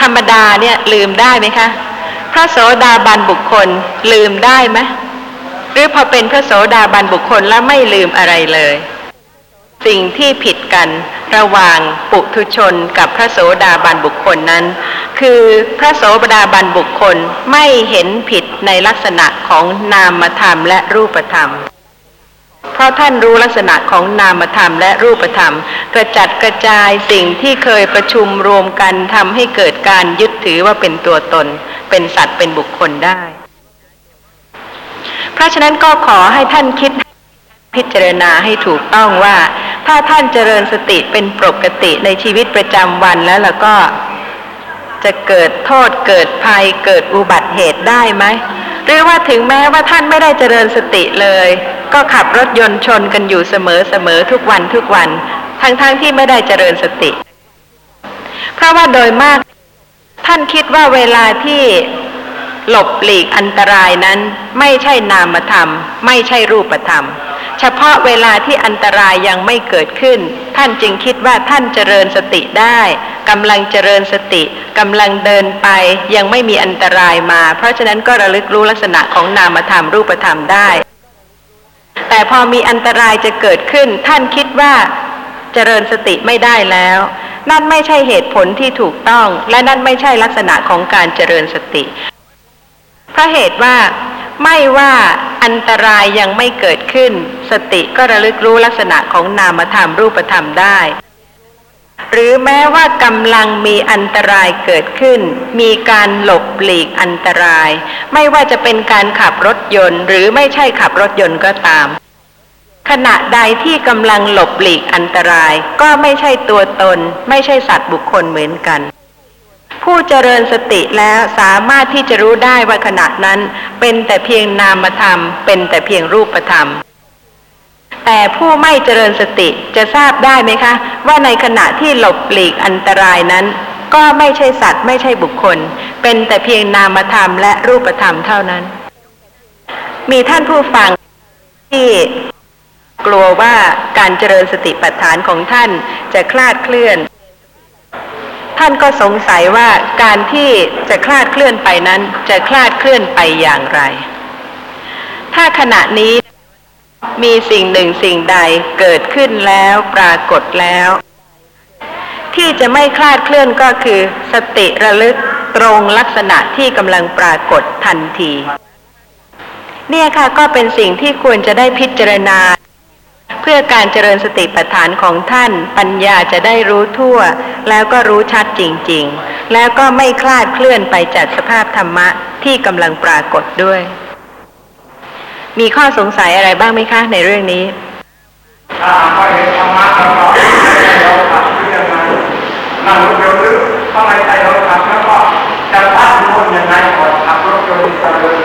ธรรมดาเนี่ยลืมได้ไหมคะพระโสดาบันบุคคลลืมได้ไหมหรือพอเป็นพระโสดาบันบุคคลแล้วไม่ลืมอะไรเลย สิ่งที่ผิดกันระหว่างปุถุชนกับพระโสดาบันบุคคลนั้น คือพระโสดาบันบุคคลไม่เห็นผิดในลักษณะของนามธรรมและรูปธรรม เพราะท่านรู้ลักษณะของนามธรรมและรูปธรรม กระจัดกระจายสิ่งที่เคยประชุมรวมกันทำให้เกิดการยึดถือว่าเป็นตัวตน เป็นสัตว์เป็นบุคคลได้ เพราะฉะนั้นก็ขอให้ท่านคิด พิจารณาให้ถูกต้องว่า ถ้าท่านเจริญสติเป็นปกติในชีวิตประจำวันแล้วแล้วก็จะเกิดโทษเกิดภัยเกิดอุบัติเหตุได้ไหมหรือว่าถึงแม้ว่าท่านไม่ได้เจริญสติเลย ก็ขับรถยนต์ชนกันอยู่เสมอเสมอทุกวันทุกวัน ทั้งๆทที่ไม่ได้เจริญสติ เพราะว่าโดยมาก ท่านคิดว่าเวลาที่หลบหลีกอันตรายนั้น ไม่ใช่นามธรรม ไม่ใช่รูปธรรม เฉพาะเวลาที่อันตรายยังไม่เกิดขึ้น ท่านจึงคิดว่าท่านเจริญสติได้กำลังเจริญสติกำลังเดินไปยังไม่มีอันตรายมา เพราะฉะนั้นก็ระลึกรู้ลักษณะของนามธรรมรูปธรรมได้ แต่พอมีอันตรายจะเกิดขึ้น ท่านคิดว่าเจริญสติไม่ได้แล้ว นั่นไม่ใช่เหตุผลที่ถูกต้อง และนั่นไม่ใช่ลักษณะของการเจริญสติเพราะเหตุว่าไม่ว่า อันตรายยังไม่เกิดขึ้น สติก็ระลึกรู้ลักษณะของนามธรรมรูปธรรมได้ หรือแม้ว่ากำลังมีอันตรายเกิดขึ้น มีการหลบหลีกอันตราย ไม่ว่าจะเป็นการขับรถยนต์ หรือไม่ใช่ขับรถยนต์ก็ตาม ขณะใดที่กำลังหลบหลีกอันตราย ก็ไม่ใช่ตัวตน ไม่ใช่สัตว์บุคคลเหมือนกัน ผู้เจริญสติแล้วสามารถที่จะรู้ได้ว่าขณะนั้น เป็นแต่เพียงนามธรรม เป็นแต่เพียงรูปธรรม แต่ผู้ไม่เจริญสติจะทราบได้ไหมคะ ว่าในขณะที่หลบหลีกอันตรายนั้น ก็ไม่ใช่สัตว์ไม่ใช่บุคคล เป็นแต่เพียงนามธรรมและรูปธรรมเท่านั้น มีท่านผู้ฟังที่กลัวว่าการเจริญสติปัฏฐานของท่านจะคลาดเคลื่อน ท่านก็สงสัยว่าการที่จะคลาดเคลื่อนไปนั้น จะคลาดเคลื่อนไปอย่างไร ถ้าขณะนี้มีสิ่งหนึ่งสิ่งใดเกิดขึ้นแล้วปรากฏแล้ว ที่จะไม่คลาดเคลื่อนก็คือ สติระลึกตรงลักษณะที่กำลังปรากฏทันที เนี่ยค่ะก็เป็นสิ่งที่ควรจะได้พิจารณา เพื่อการเจริญสติปัฏฐานของท่านปัญญาจะได้รู้ทั่ว แล้วก็รู้ชัดจริง ๆ แล้วก็ไม่คลาดเคลื่อนไปจากสภาพธรรมะที่กำลังปรากฏด้วย มีข้อสงสัยอะไรบ้างไหมคะในเรื่องนี้ถ้าไม่เห็นธรรมะเราก็เราขับที่ยังไงนั่งรถยนต์หรือถ้าไมใช่เราขับแล้วก็จะตั้งคนยังไงก่อนขับรถยนต์เจริญ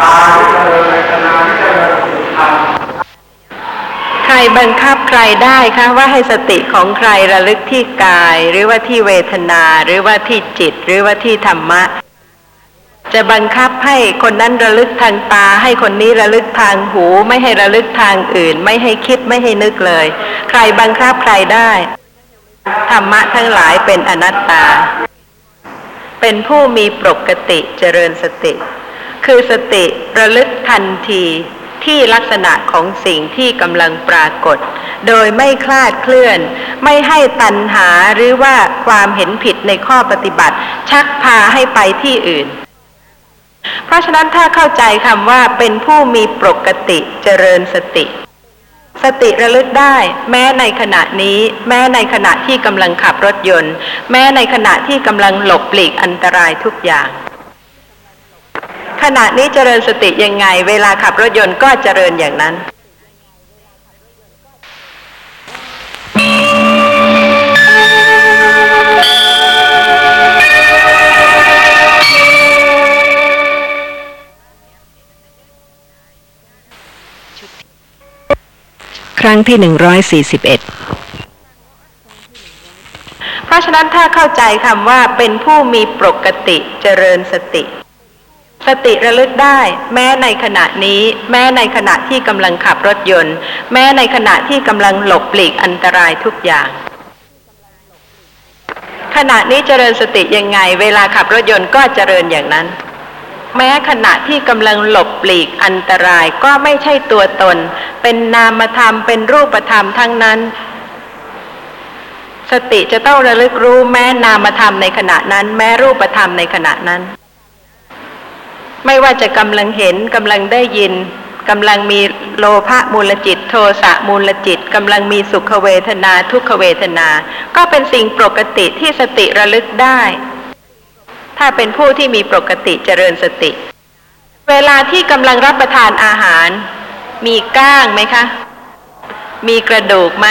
ตาที่เจริญเวทนาที่เจริญสุขธรรม ใคร บังคับใครได้คะว่าให้สติของใครระลึกที่กาย หรือว่าที่เวทนา หรือว่าที่จิต หรือว่าที่ธรรมะ จะบังคับให้คนนั้นระลึกทางตา ให้คนนี้ระลึกทางหู ไม่ให้ระลึกทางอื่น ไม่ให้คิดไม่ให้นึกเลย ใครบังคับใครได้ ธรรมะทั้งหลายเป็นอนัตตา เป็นผู้มีปกติเจริญสติ คือสติระลึกทันที ที่ลักษณะของสิ่งที่กำลังปรากฏ โดยไม่คลาดเคลื่อน ไม่ให้ตัณหาหรือว่าความเห็นผิดในข้อปฏิบัติ ชักพาให้ไปที่อื่น เพราะฉะนั้นถ้าเข้าใจคำว่าเป็นผู้มีปกติเจริญสติ สติระลึกได้ แม้ในขณะนี้ แม้ในขณะที่กำลังขับรถยนต์ แม้ในขณะที่กำลังหลบหลีกอันตรายทุกอย่าง ขณะนี้เจริญสติยังไง เวลาขับรถยนต์ก็เจริญอย่างนั้นครั้งที่หนึ่งร้อยสี่สิบเอ็ดเพราะฉะนั้นถ้าเข้าใจคำว่าเป็นผู้มีปกติเจริญสติ สติระลึกได้แม้ในขณะนี้ แม้ในขณะที่กำลังขับรถยนต์ แม้ในขณะที่กำลังหลบหลีกอันตรายทุกอย่างขณะนี้เจริญสติยังไง เวลาขับรถยนต์ก็เจริญอย่างนั้น แม้ขณะที่กำลังหลบหลีกอันตรายก็ไม่ใช่ตัวตน เป็นนามธรรมเป็นรูปธรรมทั้งนั้น สติจะต้องระลึกรู้แม้นามธรรมในขณะนั้น แม้รูปธรรมในขณะนั้น ไม่ว่าจะกำลังเห็นกำลังได้ยินกำลังมีโลภะมูลจิต โทสะมูลจิตกำลังมีสุขเวทนาทุกขเวทนา ก็เป็นสิ่งปกติที่สติระลึกได้ ถ้าเป็นผู้ที่มีปกติเจริญสติ เวลาที่กำลังรับประทานอาหาร มีก้างไหมคะ มีกระดูกไหม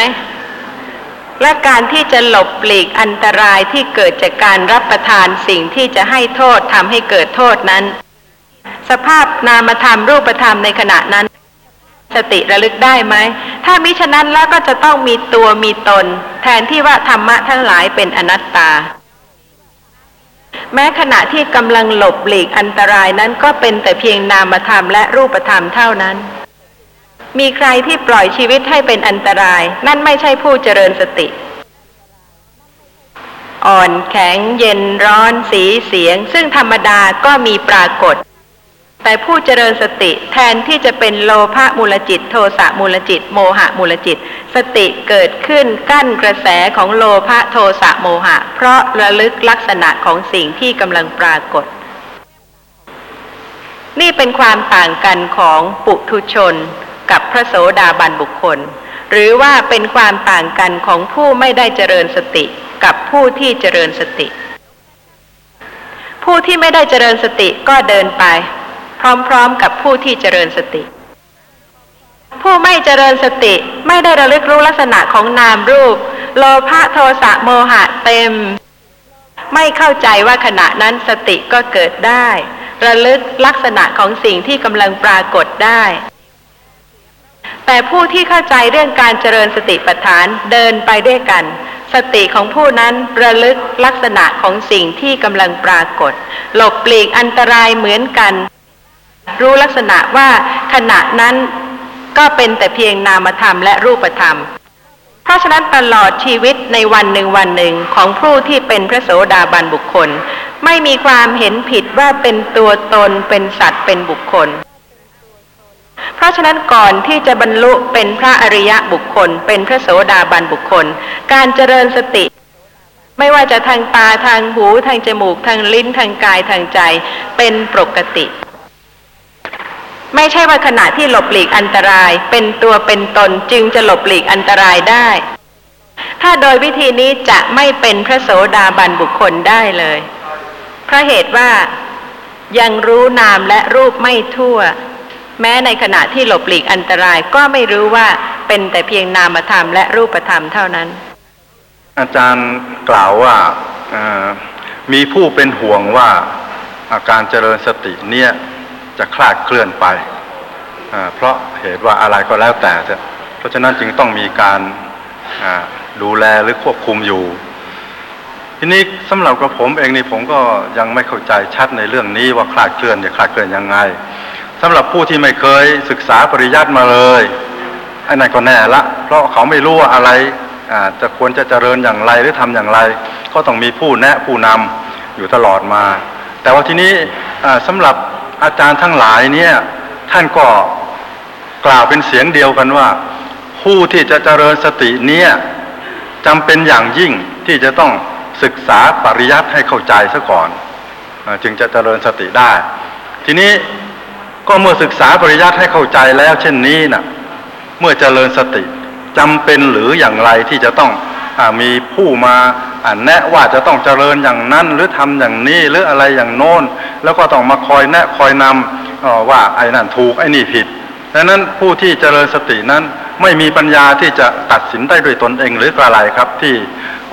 และการที่จะหลบหลีกอันตรายที่เกิดจากการรับประทานสิ่งที่จะให้โทษทำให้เกิดโทษนั้น สภาพนามธรรมรูปธรรมในขณะนั้น สติระลึกได้ไหม ถ้ามิฉะนั้นแล้วก็จะต้องมีตัวมีตน แทนที่ว่าธรรมะทั้งหลายเป็นอนัตตา แม้ขณะที่กำลังหลบหลีกอันตรายนั้นก็เป็นแต่เพียงนามธรรมและรูปธรรมเท่านั้น มีใครที่ปล่อยชีวิตให้เป็นอันตราย นั่นไม่ใช่ผู้เจริญสติ อ่อนแข็งเย็นร้อนสีเสียง ซึ่งธรรมดาก็มีปรากฏ แต่ผู้เจริญสติแทนที่จะเป็นโลภะมูลจิต โทสะมูลจิต โมหะมูลจิต สติเกิดขึ้นกั้นกระแสของโลภะโทสะโมหะ เพราะระลึกลักษณะของสิ่งที่กำลังปรากฏ นี่เป็นความต่างกันของปุถุชนกับพระโสดาบันบุคคล หรือว่าเป็นความต่างกันของผู้ไม่ได้เจริญสติกับผู้ที่เจริญสติ ผู้ที่ไม่ได้เจริญสติก็เดินไป พร้อมๆกับผู้ที่เจริญสติ ผู้ไม่เจริญสติไม่ได้ระลึกรู้ลักษณะของนามรูป โลภะโทสะโมหะเต็ม ไม่เข้าใจว่าขณะนั้นสติก็เกิดได้ ระลึกลักษณะของสิ่งที่กำลังปรากฏได้ แต่ผู้ที่เข้าใจเรื่องการเจริญสติปัฏฐานเดินไปด้วยกันสติของผู้นั้นระลึกลักษณะของสิ่งที่กำลังปรากฏ หลบปลีกอันตรายเหมือนกัน รู้ลักษณะว่าขณะนั้นก็เป็นแต่เพียงนามธรรมและรูปธรรม เพราะฉะนั้นตลอดชีวิตในวันหนึ่งวันหนึ่งของผู้ที่เป็นพระโสดาบันบุคคล ไม่มีความเห็นผิดว่าเป็นตัวตนเป็นสัตว์เป็นบุคคล เพราะฉะนั้นก่อนที่จะบรรลุเป็นพระอริยะบุคคล เป็นพระโสดาบันบุคคล การเจริญสติไม่ว่าจะทางตาทางหูทางจมูกทางลิ้นทางกายทางใจเป็นปกติ ไม่ใช่ว่าขณะที่หลบหลีกอันตราย เป็นตัวเป็นตนจึงจะหลบหลีกอันตรายได้ ถ้าโดยวิธีนี้จะไม่เป็นพระโสดาบันบุคคลได้เลยเพราะเหตุว่ายังรู้นามและรูปไม่ทั่ว แม้ในขณะที่หลบหลีกอันตรายก็ไม่รู้ว่าเป็นแต่เพียงนามธรรมและรูปธรรมเท่านั้น อาจารย์กล่าวว่ามีผู้เป็นห่วงว่าอาการเจริญสติเนี่ย จะคลาดเคลื่อนไป เพราะเหตุว่าอะไรก็แล้วแต่เพราะฉะนั้นจึงต้องมีการดูแลหรือควบคุมอยู่ ทีนี้สำหรับกระผมเองนี่ผมก็ยังไม่เข้าใจชัดในเรื่องนี้ว่าคลาดเคลื่อนเนี่ยคลาดเคลื่อนยังไงสำหรับผู้ที่ไม่เคยศึกษาปริยัติมาเลยไอ้นั่นก็แน่ละ เพราะเขาไม่รู้ว่าอะไรจะควรจะเจริญอย่างไรหรือทำอย่างไร ก็ต้องมีผู้แนะผู้นำอยู่ตลอดมา แต่ว่าทีนี้อ่าสำหรับ อาจารย์ทั้งหลายเนี่ย ท่านก็กล่าวเป็นเสียงเดียวกันว่า ผู้ที่จะเจริญสติเนี่ยจำเป็นอย่างยิ่งที่จะต้องศึกษาปริยัติให้เข้าใจซะก่อน จึงจะเจริญสติได้ ทีนี้ก็เมื่อศึกษาปริยัติให้เข้าใจแล้วเช่นนี้นะเมื่อเจริญสติจำเป็นหรืออย่างไรที่จะต้องอมีผู้มา แนะว่าจะต้องเจริญอย่างนั้นหรือทำอย่างนี้หรืออะไรอย่างโน้น แล้วก็ต้องมาคอยแนะคอยนำว่าไอ้นั่นถูกไอ้นี่ผิดดังนั้นผู้ที่เจริญสตินั้นไม่มีปัญญาที่จะตัดสินได้ด้วยตนเองหรืออะไรครับที่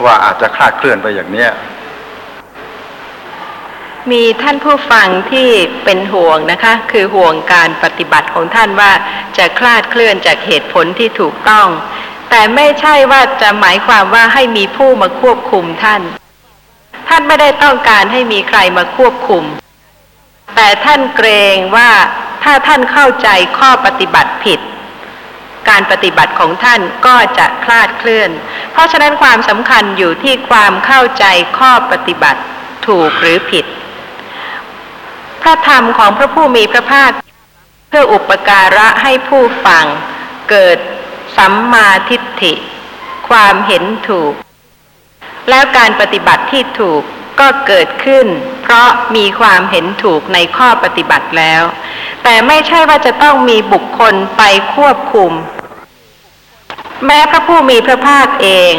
ว่าอาจจะคลาดเคลื่อนไปอย่างเนี้ยมีท่านผู้ฟังที่เป็นห่วงนะคะ คือห่วงการปฏิบัติของท่านว่าจะคลาดเคลื่อนจากเหตุผลที่ถูกต้อง แต่ไม่ใช่ว่าจะหมายความว่าให้มีผู้มาควบคุมท่าน ท่านไม่ได้ต้องการให้มีใครมาควบคุม แต่ท่านเกรงว่าถ้าท่านเข้าใจข้อปฏิบัติผิด การปฏิบัติของท่านก็จะคลาดเคลื่อน เพราะฉะนั้นความสำคัญอยู่ที่ความเข้าใจข้อปฏิบัติถูกหรือผิด พระธรรมของพระผู้มีพระภาคเพื่ออุปการะให้ผู้ฟังเกิด สัมมาทิฏฐิ ความเห็นถูก แล้วการปฏิบัติที่ถูกก็เกิดขึ้น เพราะมีความเห็นถูกในข้อปฏิบัติแล้ว แต่ไม่ใช่ว่าจะต้องมีบุคคลไปควบคุม แม้พระผู้มีพระภาคเอง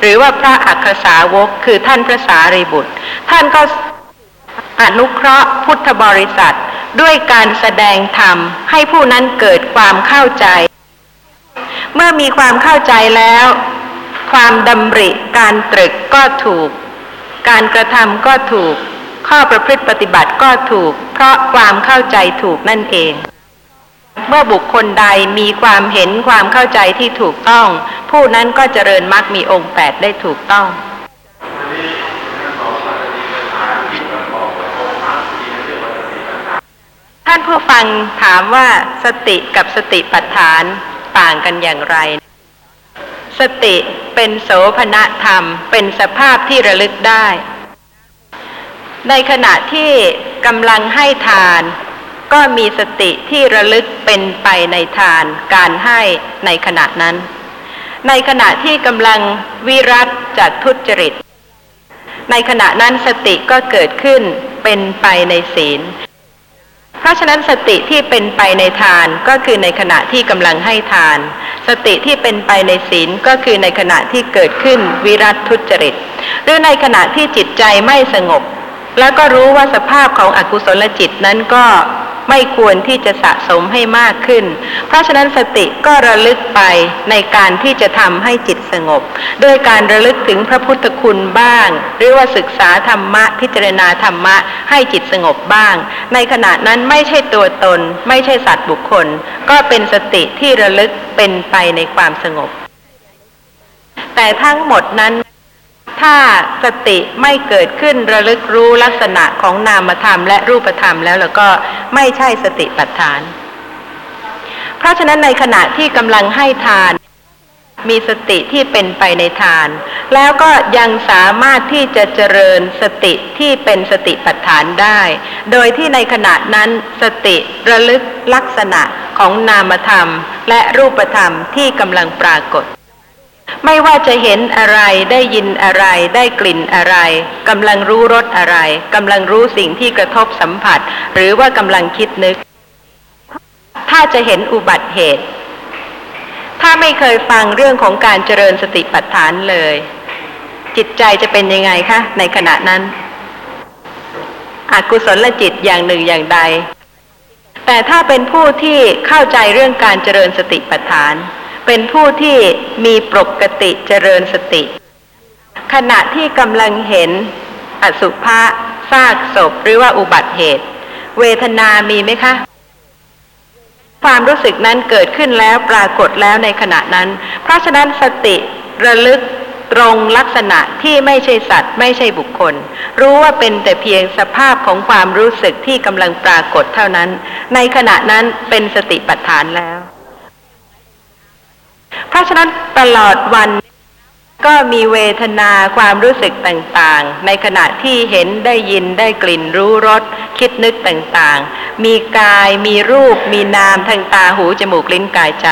หรือว่าพระอัครสาวกคือท่านพระสารีบุตร ท่านก็อนุเคราะห์พุทธบริษัท ด้วยการแสดงธรรมให้ผู้นั้นเกิดความเข้าใจ เมื่อมีความเข้าใจแล้ว ความดำริการตรึกก็ถูก การกระทำก็ถูก ข้อประพฤติปฏิบัติก็ถูก เพราะความเข้าใจถูกนั่นเอง เมื่อบุคคลใดมีความเห็นความเข้าใจที่ถูกต้อง ผู้นั้นก็เจริญมรรคมีองค์แปดได้ถูกต้องท่านผู้ฟังถามว่าสติกับสติปัฏฐาน ต่างกันอย่างไร สติเป็นโสภณธรรม เป็นสภาพที่ระลึกได้ ในขณะที่กำลังให้ทาน ก็มีสติที่ระลึกเป็นไปในทานการให้ในขณะนั้น ในขณะที่กำลังวิรัตจากทุจริต ในขณะนั้นสติก็เกิดขึ้นเป็นไปในศีล เพราะฉะนั้นสติที่เป็นไปในทานก็คือในขณะที่กำลังให้ทาน สติที่เป็นไปในศีลก็คือในขณะที่เกิดขึ้นวิรัตทุจริต หรือในขณะที่จิตใจไม่สงบ แล้วก็รู้ว่าสภาพของอกุศลจิตนั้นก็ ไม่ควรที่จะสะสมให้มากขึ้น เพราะฉะนั้นสติก็ระลึกไปในการที่จะทำให้จิตสงบ โดยการระลึกถึงพระพุทธคุณบ้าง หรือว่าศึกษาธรรมะพิจารณาธรรมะให้จิตสงบบ้าง ในขณะนั้นไม่ใช่ตัวตน ไม่ใช่สัตว์บุคคล ก็เป็นสติที่ระลึกเป็นไปในความสงบ แต่ทั้งหมดนั้น ถ้าสติไม่เกิดขึ้นระลึกรู้ลักษณะของนามธรรมและรูปธรรมแล้วแล้วก็ไม่ใช่สติปัฏฐาน เพราะฉะนั้นในขณะที่กำลังให้ทาน มีสติที่เป็นไปในทาน แล้วก็ยังสามารถที่จะเจริญสติที่เป็นสติปัฏฐานได้ โดยที่ในขณะนั้นสติระลึกลักษณะของนามธรรมและรูปธรรมที่กำลังปรากฏ ไม่ว่าจะเห็นอะไรได้ยินอะไรได้กลิ่นอะไรกำลังรู้รสอะไรกำลังรู้สิ่งที่กระทบสัมผัส หรือว่ากำลังคิดนึก ถ้าจะเห็นอุบัติเหตุ ถ้าไม่เคยฟังเรื่องของการเจริญสติปัฏฐานเลย จิตใจจะเป็นยังไงคะในขณะนั้น อกุศลจิตอย่างหนึ่งอย่างใด แต่ถ้าเป็นผู้ที่เข้าใจเรื่องการเจริญสติปัฏฐาน เป็นผู้ที่มีปกติเจริญสติ ขณะที่กำลังเห็นอสุภะซากศพหรือว่าอุบัติเหตุ เวทนามีไหมคะ ความรู้สึกนั้นเกิดขึ้นแล้วปรากฏแล้วในขณะนั้น เพราะฉะนั้นสติระลึกตรงลักษณะที่ไม่ใช่สัตว์ ไม่ใช่บุคคล รู้ว่าเป็นแต่เพียงสภาพของความรู้สึกที่กำลังปรากฏเท่านั้น ในขณะนั้นเป็นสติปัฏฐานแล้ว เพราะฉะนั้นตลอดวันก็มีเวทนาความรู้สึกต่างๆ ในขณะที่เห็นได้ยินได้กลิ่นรู้รสคิดนึกต่างๆ มีกายมีรูป มีนามทางตาหูจมูกลิ้นกายใจ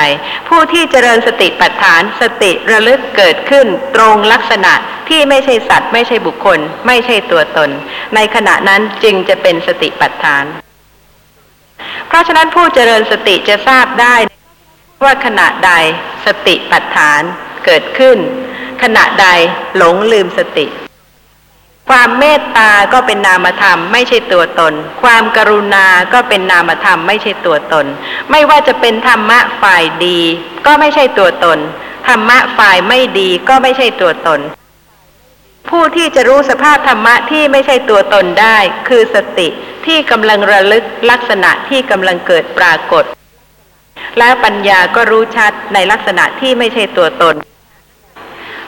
ผู้ที่เจริญสติปัฏฐานสติระลึกเกิดขึ้นตรงลักษณะที่ไม่ใช่สัตว์ ไม่ใช่บุคคล ไม่ใช่ตัวตน ในขณะนั้นจึงจะเป็นสติปัฏฐาน เพราะฉะนั้นผู้เจริญสติจะทราบได้ ว่าขณะใดสติปัฏฐานเกิดขึ้น ขณะใดหลงลืมสติ ความเมตตาก็เป็นนามธรรมไม่ใช่ตัวตน ความกรุณาก็เป็นนามธรรมไม่ใช่ตัวตน ไม่ว่าจะเป็นธรรมะฝ่ายดี ก็ไม่ใช่ตัวตน ธรรมะฝ่ายไม่ดีก็ไม่ใช่ตัวตน ผู้ที่จะรู้สภาพธรรมะที่ไม่ใช่ตัวตนได้ คือสติที่กำลังระลึกลักษณะที่กำลังเกิดปรากฏ และปัญญาก็รู้ชัดในลักษณะที่ไม่ใช่ตัวตน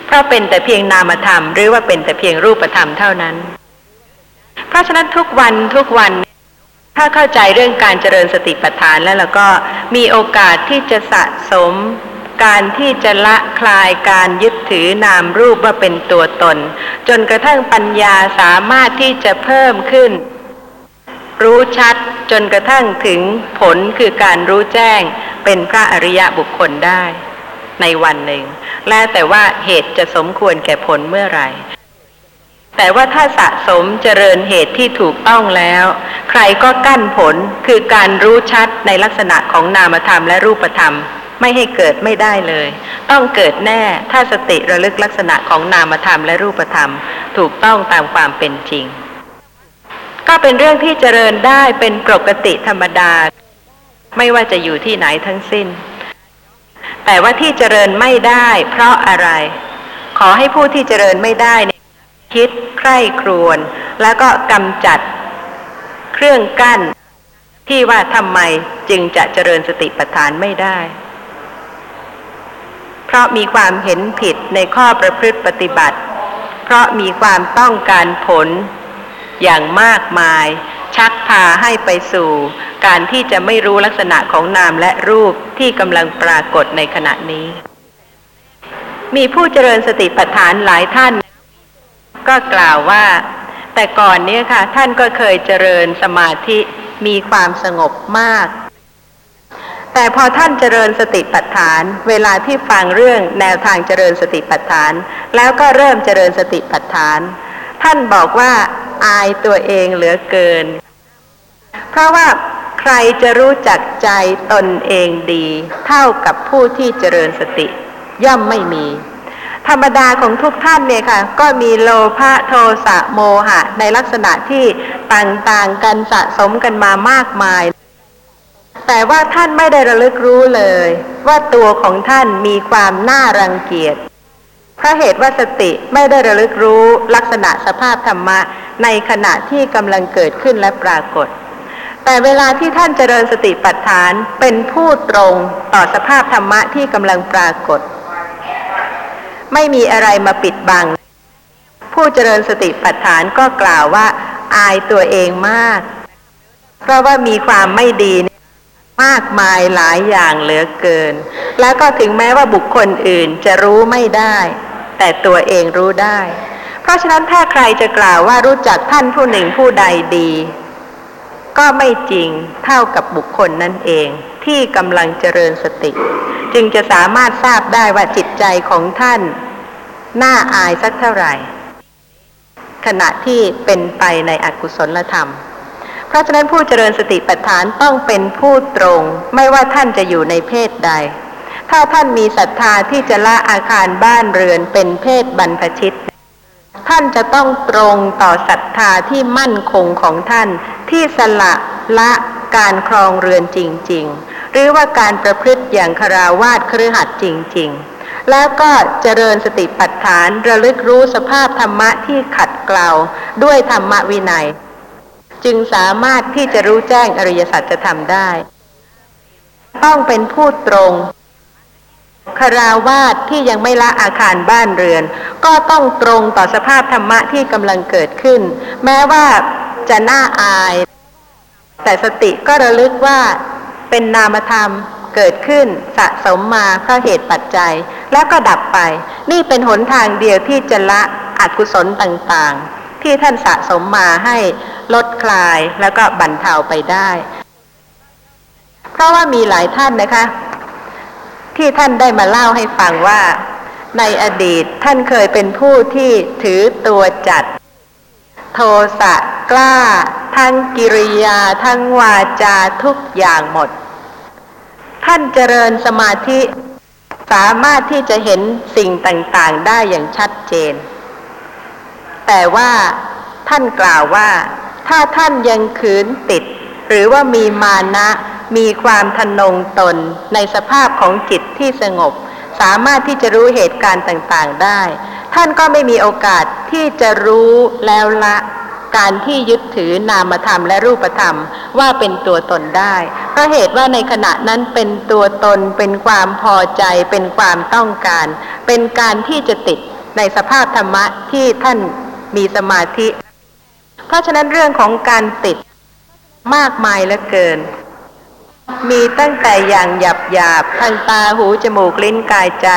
เพราะเป็นแต่เพียงนามธรรม หรือว่าเป็นแต่เพียงรูปธรรมเท่านั้น เพราะฉะนั้นทุกวันทุกวัน ถ้าเข้าใจเรื่องการเจริญสติปัฏฐานแล้วเราก็มีโอกาสที่จะสะสม การที่จะละคลายการยึดถือนามรูปว่าเป็นตัวตน จนกระทั่งปัญญาสามารถที่จะเพิ่มขึ้น รู้ชัดจนกระทั่งถึงผลคือการรู้แจ้งเป็นพระอริยะบุคคลได้ ในวันหนึ่ง และแต่ว่าเหตุจะสมควรแก่ผลเมื่อไหร่ แต่ว่าถ้าสะสมเจริญเหตุที่ถูกต้องแล้ว ใครก็กั้นผลคือการรู้ชัดในลักษณะของนามธรรมและรูปธรรม ไม่ให้เกิดไม่ได้เลย ต้องเกิดแน่ถ้าสติระลึกลักษณะของนามธรรมและรูปธรรม ถูกต้องตามความเป็นจริง ก็เป็นเรื่องที่เจริญได้เป็นปกติธรรมดา ไม่ว่าจะอยู่ที่ไหนทั้งสิ้น แต่ว่าที่เจริญไม่ได้ เพราะอะไร ขอให้ผู้ที่เจริญไม่ได้คิดใคร่ครวญแล้วก็กำจัดเครื่องกั้น ที่ว่าทำไมจึงจะเจริญสติปัฏฐานไม่ได้ เพราะมีความเห็นผิดในข้อประพฤติปฏิบัติ เพราะมีความต้องการผล อย่างมากมาย ชักพาให้ไปสู่ การที่จะไม่รู้ลักษณะของนามและรูปที่กำลังปรากฏในขณะนี้ มีผู้เจริญสติปัฏฐานหลายท่าน ก็กล่าวว่า แต่ก่อนเนี้ยค่ะ ท่านก็เคยเจริญสมาธิมีความสงบมาก แต่พอท่านเจริญสติปัฏฐาน เวลาที่ฟังเรื่องแนวทางเจริญสติปัฏฐาน แล้วก็เริ่มเจริญสติปัฏฐาน ท่านบอกว่า อายตัวเองเหลือเกิน เพราะว่าใครจะรู้จักใจตนเองดี เท่ากับผู้ที่เจริญสติ ย่อมไม่มี ธรรมดาของทุกท่านเนี่ยค่ะ ก็มีโลภะโทสะโมหะ ในลักษณะที่ต่างๆกันสะสมกันมามากมาย แต่ว่าท่านไม่ได้ระลึกรู้เลย ว่าตัวของท่านมีความน่ารังเกียจเพราะเหตุว่าสติไม่ได้ระลึกรู้ลักษณะสภาพธรรมะ ในขณะที่กำลังเกิดขึ้นและปรากฏ แต่เวลาที่ท่านเจริญสติปัฏฐานเป็นผู้ตรงต่อสภาพธรรมะที่กำลังปรากฏ ไม่มีอะไรมาปิดบัง ผู้เจริญสติปัฏฐานก็กล่าวว่า อายตัวเองมาก เพราะว่ามีความไม่ดีมากมายหลายอย่างเหลือเกิน แล้วก็ถึงแม้ว่าบุคคลอื่นจะรู้ไม่ได้ แต่ตัวเองรู้ได้ เพราะฉะนั้นถ้าใครจะกล่าวว่ารู้จักท่านผู้หนึ่งผู้ใดดี ก็ไม่จริงเท่ากับบุคคลนั่นเองที่กำลังเจริญสติ จึงจะสามารถทราบได้ว่าจิตใจของท่าน น่าอายสักเท่าไหร่ ขณะที่เป็นไปในอกุศลธรรม เพราะฉะนั้นผู้เจริญสติปัฏฐานต้องเป็นผู้ตรง ไม่ว่าท่านจะอยู่ในเพศใด ถ้าท่านมีศรัทธาที่จะละอาคารบ้านเรือนเป็นเพศบรรพชิต ท่านจะต้องตรงต่อศรัทธาที่มั่นคงของท่านที่สละละการครองเรือนจริง ๆ หรือว่าการประพฤติอย่างคาราวาสครือหัดจริง ๆ แล้วก็เจริญสติปัฏฐานระลึกรู้สภาพธรรมะที่ขัดเกลาด้วยธรรมวินัย จึงสามารถที่จะรู้แจ้งอริยสัจธรรมได้ ต้องเป็นผู้ตรง คาราวาสที่ยังไม่ละอาคารบ้านเรือน ก็ต้องตรงต่อสภาพธรรมะที่กำลังเกิดขึ้น แม้ว่าจะน่าอาย แต่สติก็ระลึกว่าเป็นนามธรรมเกิดขึ้นสะสมมาเพราะเหตุปัจจัย แล้วก็ดับไป นี่เป็นหนทางเดียวที่จะละอกุศลต่างๆ ที่ท่านสะสมมาให้ลดคลายแล้วก็บรรเทาไปได้ เพราะว่ามีหลายท่านนะคะ ที่ท่านได้มาเล่าให้ฟังว่า ในอดีตท่านเคยเป็นผู้ที่ถือตัวจัด โทสะกล้า ทั้งกิริยาทั้งวาจาทุกอย่างหมด ท่านเจริญสมาธิสามารถที่จะเห็นสิ่งต่างๆได้อย่างชัดเจน แต่ว่าท่านกล่าวว่า ถ้าท่านยังขืนติด หรือว่ามีมานะมีความทนงตนในสภาพของจิตที่สงบ สามารถที่จะรู้เหตุการณ์ต่างๆได้ ท่านก็ไม่มีโอกาสที่จะรู้แล้วละการที่ยึดถือนามธรรมและรูปธรรมว่าเป็นตัวตนได้ เพราะเหตุว่าในขณะนั้นเป็นตัวตน เป็นความพอใจ เป็นความต้องการ เป็นการที่จะติดในสภาพธรรมะที่ท่านมีสมาธิ เพราะฉะนั้นเรื่องของการติด มากมายเหลือเกิน มีตั้งแต่อย่างหยาบหยาบทางตาหูจมูกลิ้นกายใจ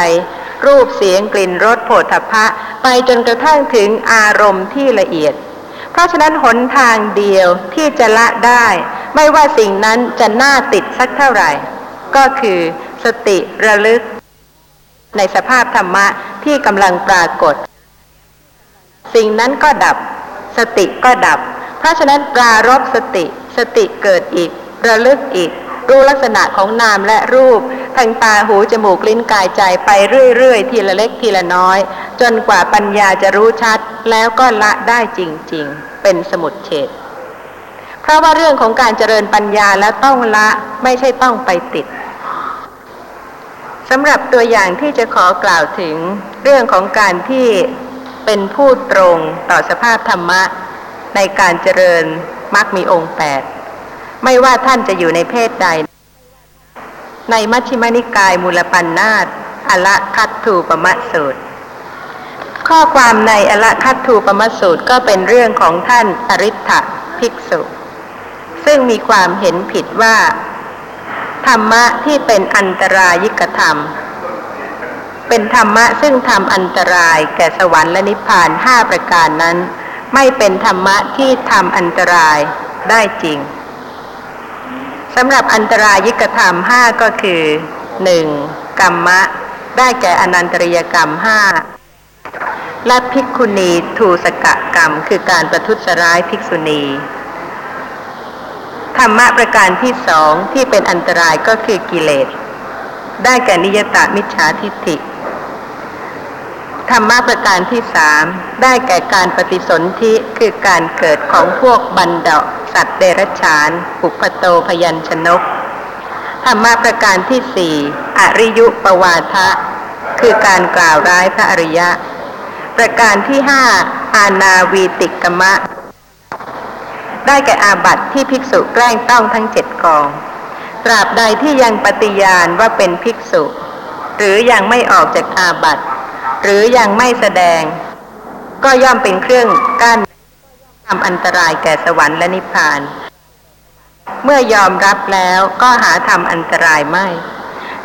รูปเสียงกลิ่นรสโผฏฐัพพะ ไปจนกระทั่งถึงอารมณ์ที่ละเอียด เพราะฉะนั้นหนทางเดียวที่จะละได้ ไม่ว่าสิ่งนั้นจะน่าติดสักเท่าไหร่ ก็คือสติระลึก ในสภาพธรรมะที่กำลังปรากฏ สิ่งนั้นก็ดับ สติก็ดับ เพราะฉะนั้นปรารบสติ สติเกิดอีก ระลึกอีก รู้ลักษณะของนามและรูปทางตาหูจมูกลิ้นกายใจไปเรื่อยๆ ทีละเล็กทีละน้อย จนกว่าปัญญาจะรู้ชัดแล้วก็ละได้จริงๆ เป็นสมุดเฉดเพราะว่าเรื่องของการเจริญปัญญาแล้วต้องละไม่ใช่ต้องไปติดสำหรับตัวอย่างที่จะขอกล่าวถึงเรื่องของการที่เป็นผู้ตรงต่อสภาพธรรมะในการเจริญ มรรคมีองค์แปดไม่ว่าท่านจะอยู่ในเพศใด ในมัชฌิมนิกายมูลปันนาตอละคัตถูปมะสูตร ข้อความในอละคัตถูปมะสูตรก็เป็นเรื่องของท่านอริ t ภิกษุ ซึ่งมีความเห็นผิดว่า ธรรมะที่เป็นอันตรายิกธรรม เป็นธรรมะซึ่งทำอันตรายแก่สวรรค์และนิพพานห้าประการนั้น ไม่เป็นธรรมะที่ทำอันตรายได้จริงสำหรับอันตรายิกธรรมห้าก็คือหนึ่งกรรมะ ได้แก่อนันตริยกรรมห้าและภิกขุณีทูสกะกรรม คือการประทุษร้ายภิกษุณี ธรรมะประการที่สองที่เป็นอันตรายก็คือกิเลส ได้แก่นิยตามิจฉาทิฏฐิ ธรรมะประการที่สามได้แก่การปฏิสนธิคือการเกิดของพวกบันดาสัตว์เดรัจฉานปุพโตพยัญชนก ธรรมะประการที่สี่อริยุปวาทะ คือการกล่าวร้ายพระอริยะ ประการที่ห้าอาณาวีติกมะ ได้แก่อาบัติที่ภิกษุแกล้งต้องทั้งเจ็ดกอง ตราบใดที่ยังปฏิญาณว่าเป็นภิกษุ หรือยังไม่ออกจากอาบัติ หรือยังไม่แสดง ก็ย่อมเป็นเครื่องกั้นทำอันตรายแก่สวรรค์และนิพพาน เมื่อยอมรับแล้วก็หาทำอันตรายไม่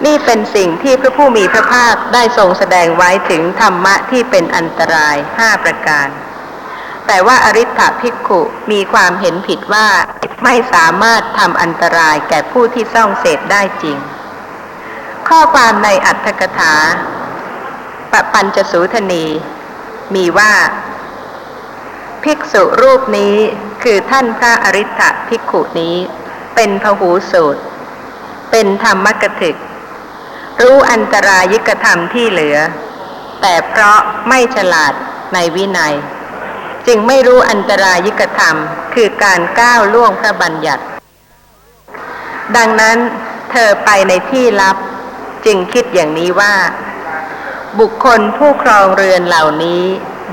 นี่เป็นสิ่งที่พระผู้มีพระภาคได้ทรงแสดงไว้ถึงธรรมะที่เป็นอันตรายห้าประการ แต่ว่าอริ t ภิกขุมีความเห็นผิดว่าไม่สามารถทำอันตรายแก่ผู้ที่ซ่องเสพได้จริง ข้อความในอัตถกถา ปปัญจสูทนี มีว่า ภิกษุรูปนี้คือท่านพระอริ t ภิกขุนี้ เป็นพหูสูตร เป็นธรรมกถึก รู้อันตรายิกธรรมที่เหลือ แต่เพราะไม่ฉลาดในวินัย จึงไม่รู้อันตรายิกธรรมคือการก้าวล่วงพระบัญญัติ ดังนั้นเธอไปในที่ลับจึงคิดอย่างนี้ว่า บุคคลผู้ครองเรือนเหล่านี้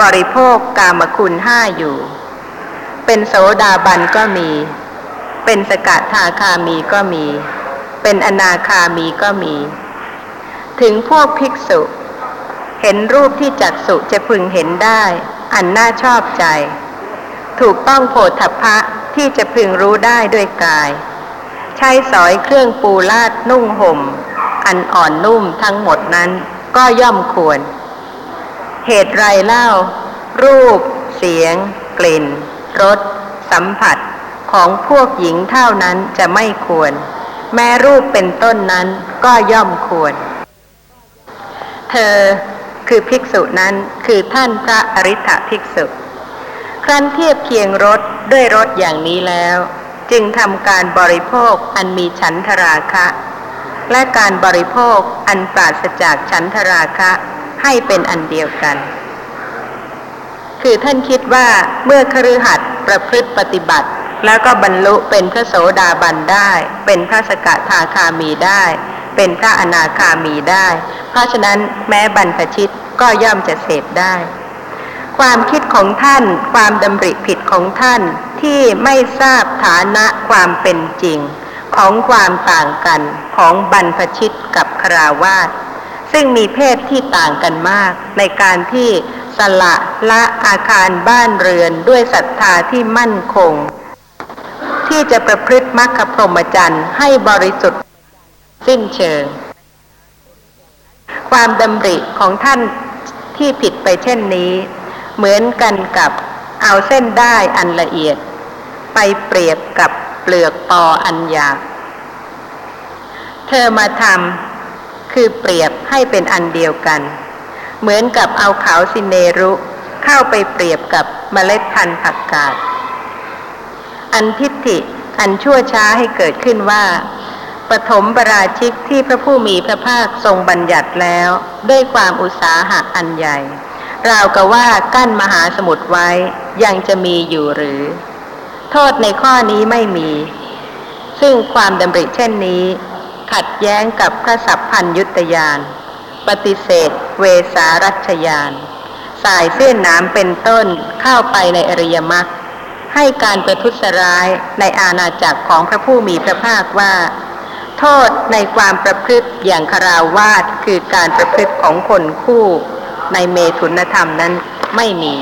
บริโภคกามคุณห้าอยู่ เป็นโสดาบันก็มี เป็นสกทาคามีก็มี เป็นอนาคามีก็มี ถึงพวกภิกษุ เห็นรูปที่จักสุจะพึงเห็นได้ อันน่าชอบใจ ถูกต้องโผฏฐัพพะที่จะพึงรู้ได้ด้วยกาย ใช้สอยเครื่องปูลาดนุ่งห่ม อันอ่อนนุ่มทั้งหมดนั้น ก็ย่อมควร เหตุไรเล่า รูป เสียง กลิ่นรสสัมผัสของพวกหญิงเท่านั้นจะไม่ควร แม้รูปเป็นต้นนั้นก็ย่อมควร เธอคือภิกษุนั้นคือท่านพระอริ t ภิกษุ ครั้นเทียบเคียงรสด้วยรสอย่างนี้แล้ว จึงทำการบริโภคอันมีฉันทราคะ และการบริโภคอันปราศจากฉันทราคะให้เป็นอันเดียวกัน คือท่านคิดว่าเมื่อคฤหัสถ์ประพฤติปฏิบัติ แล้วก็บรรลุเป็นพระโสดาบันได้ เป็นพระสกทาคามีได้ เป็นพระอนาคามีได้ เพราะฉะนั้นแม้บรรพชิตก็ย่อมจะเสพได้ ความคิดของท่านความดำริผิดของท่านที่ไม่ทราบฐานะความเป็นจริงของความต่างกัน ของบรรพชิตกับคราวาสซึ่งมีเพศที่ต่างกันมาก ในการที่สละละอาคารบ้านเรือนด้วยศรัทธาที่มั่นคง ที่จะประพฤติมรรคพรหมจรรย์ให้บริสุทธิ์สิ้นเชิง ความดำริของท่านที่ผิดไปเช่นนี้ เหมือนกันกับเอาเส้นได้อันละเอียด ไปเปรียบกับเปลือกปออันหยาบ เธอมาทำคือเปรียบให้เป็นอันเดียวกัน เหมือนกับเอาขาวสิเนรุเข้าไปเปรียบกับเมล็ดพันธุ์ผักกาด อันทิฏฐิอันชั่วช้าให้เกิดขึ้นว่า ปฐมปราชิกที่พระผู้มีพระภาคทรงบัญญัติแล้ว ด้วยความอุตสาหะอันใหญ่ ราวกับว่ากั้นมหาสมุทรไว้ยังจะมีอยู่หรือ โทษในข้อนี้ไม่มี ซึ่งความดำริเช่นนี้ ขัดแย้งกับพระสัพพัญยุตยาน ปฏิเสธ เวสารัชยาน สายเส้นน้ำเป็นต้นเข้าไปในอริยมรรคให้การประทุษร้ายในอาณาจักรของพระผู้มีพระภาคว่า โทษในความประพฤติอย่างคาราวาสคือการประพฤติของคนคู่ ในเมถุนธรรมนั้นไม่มี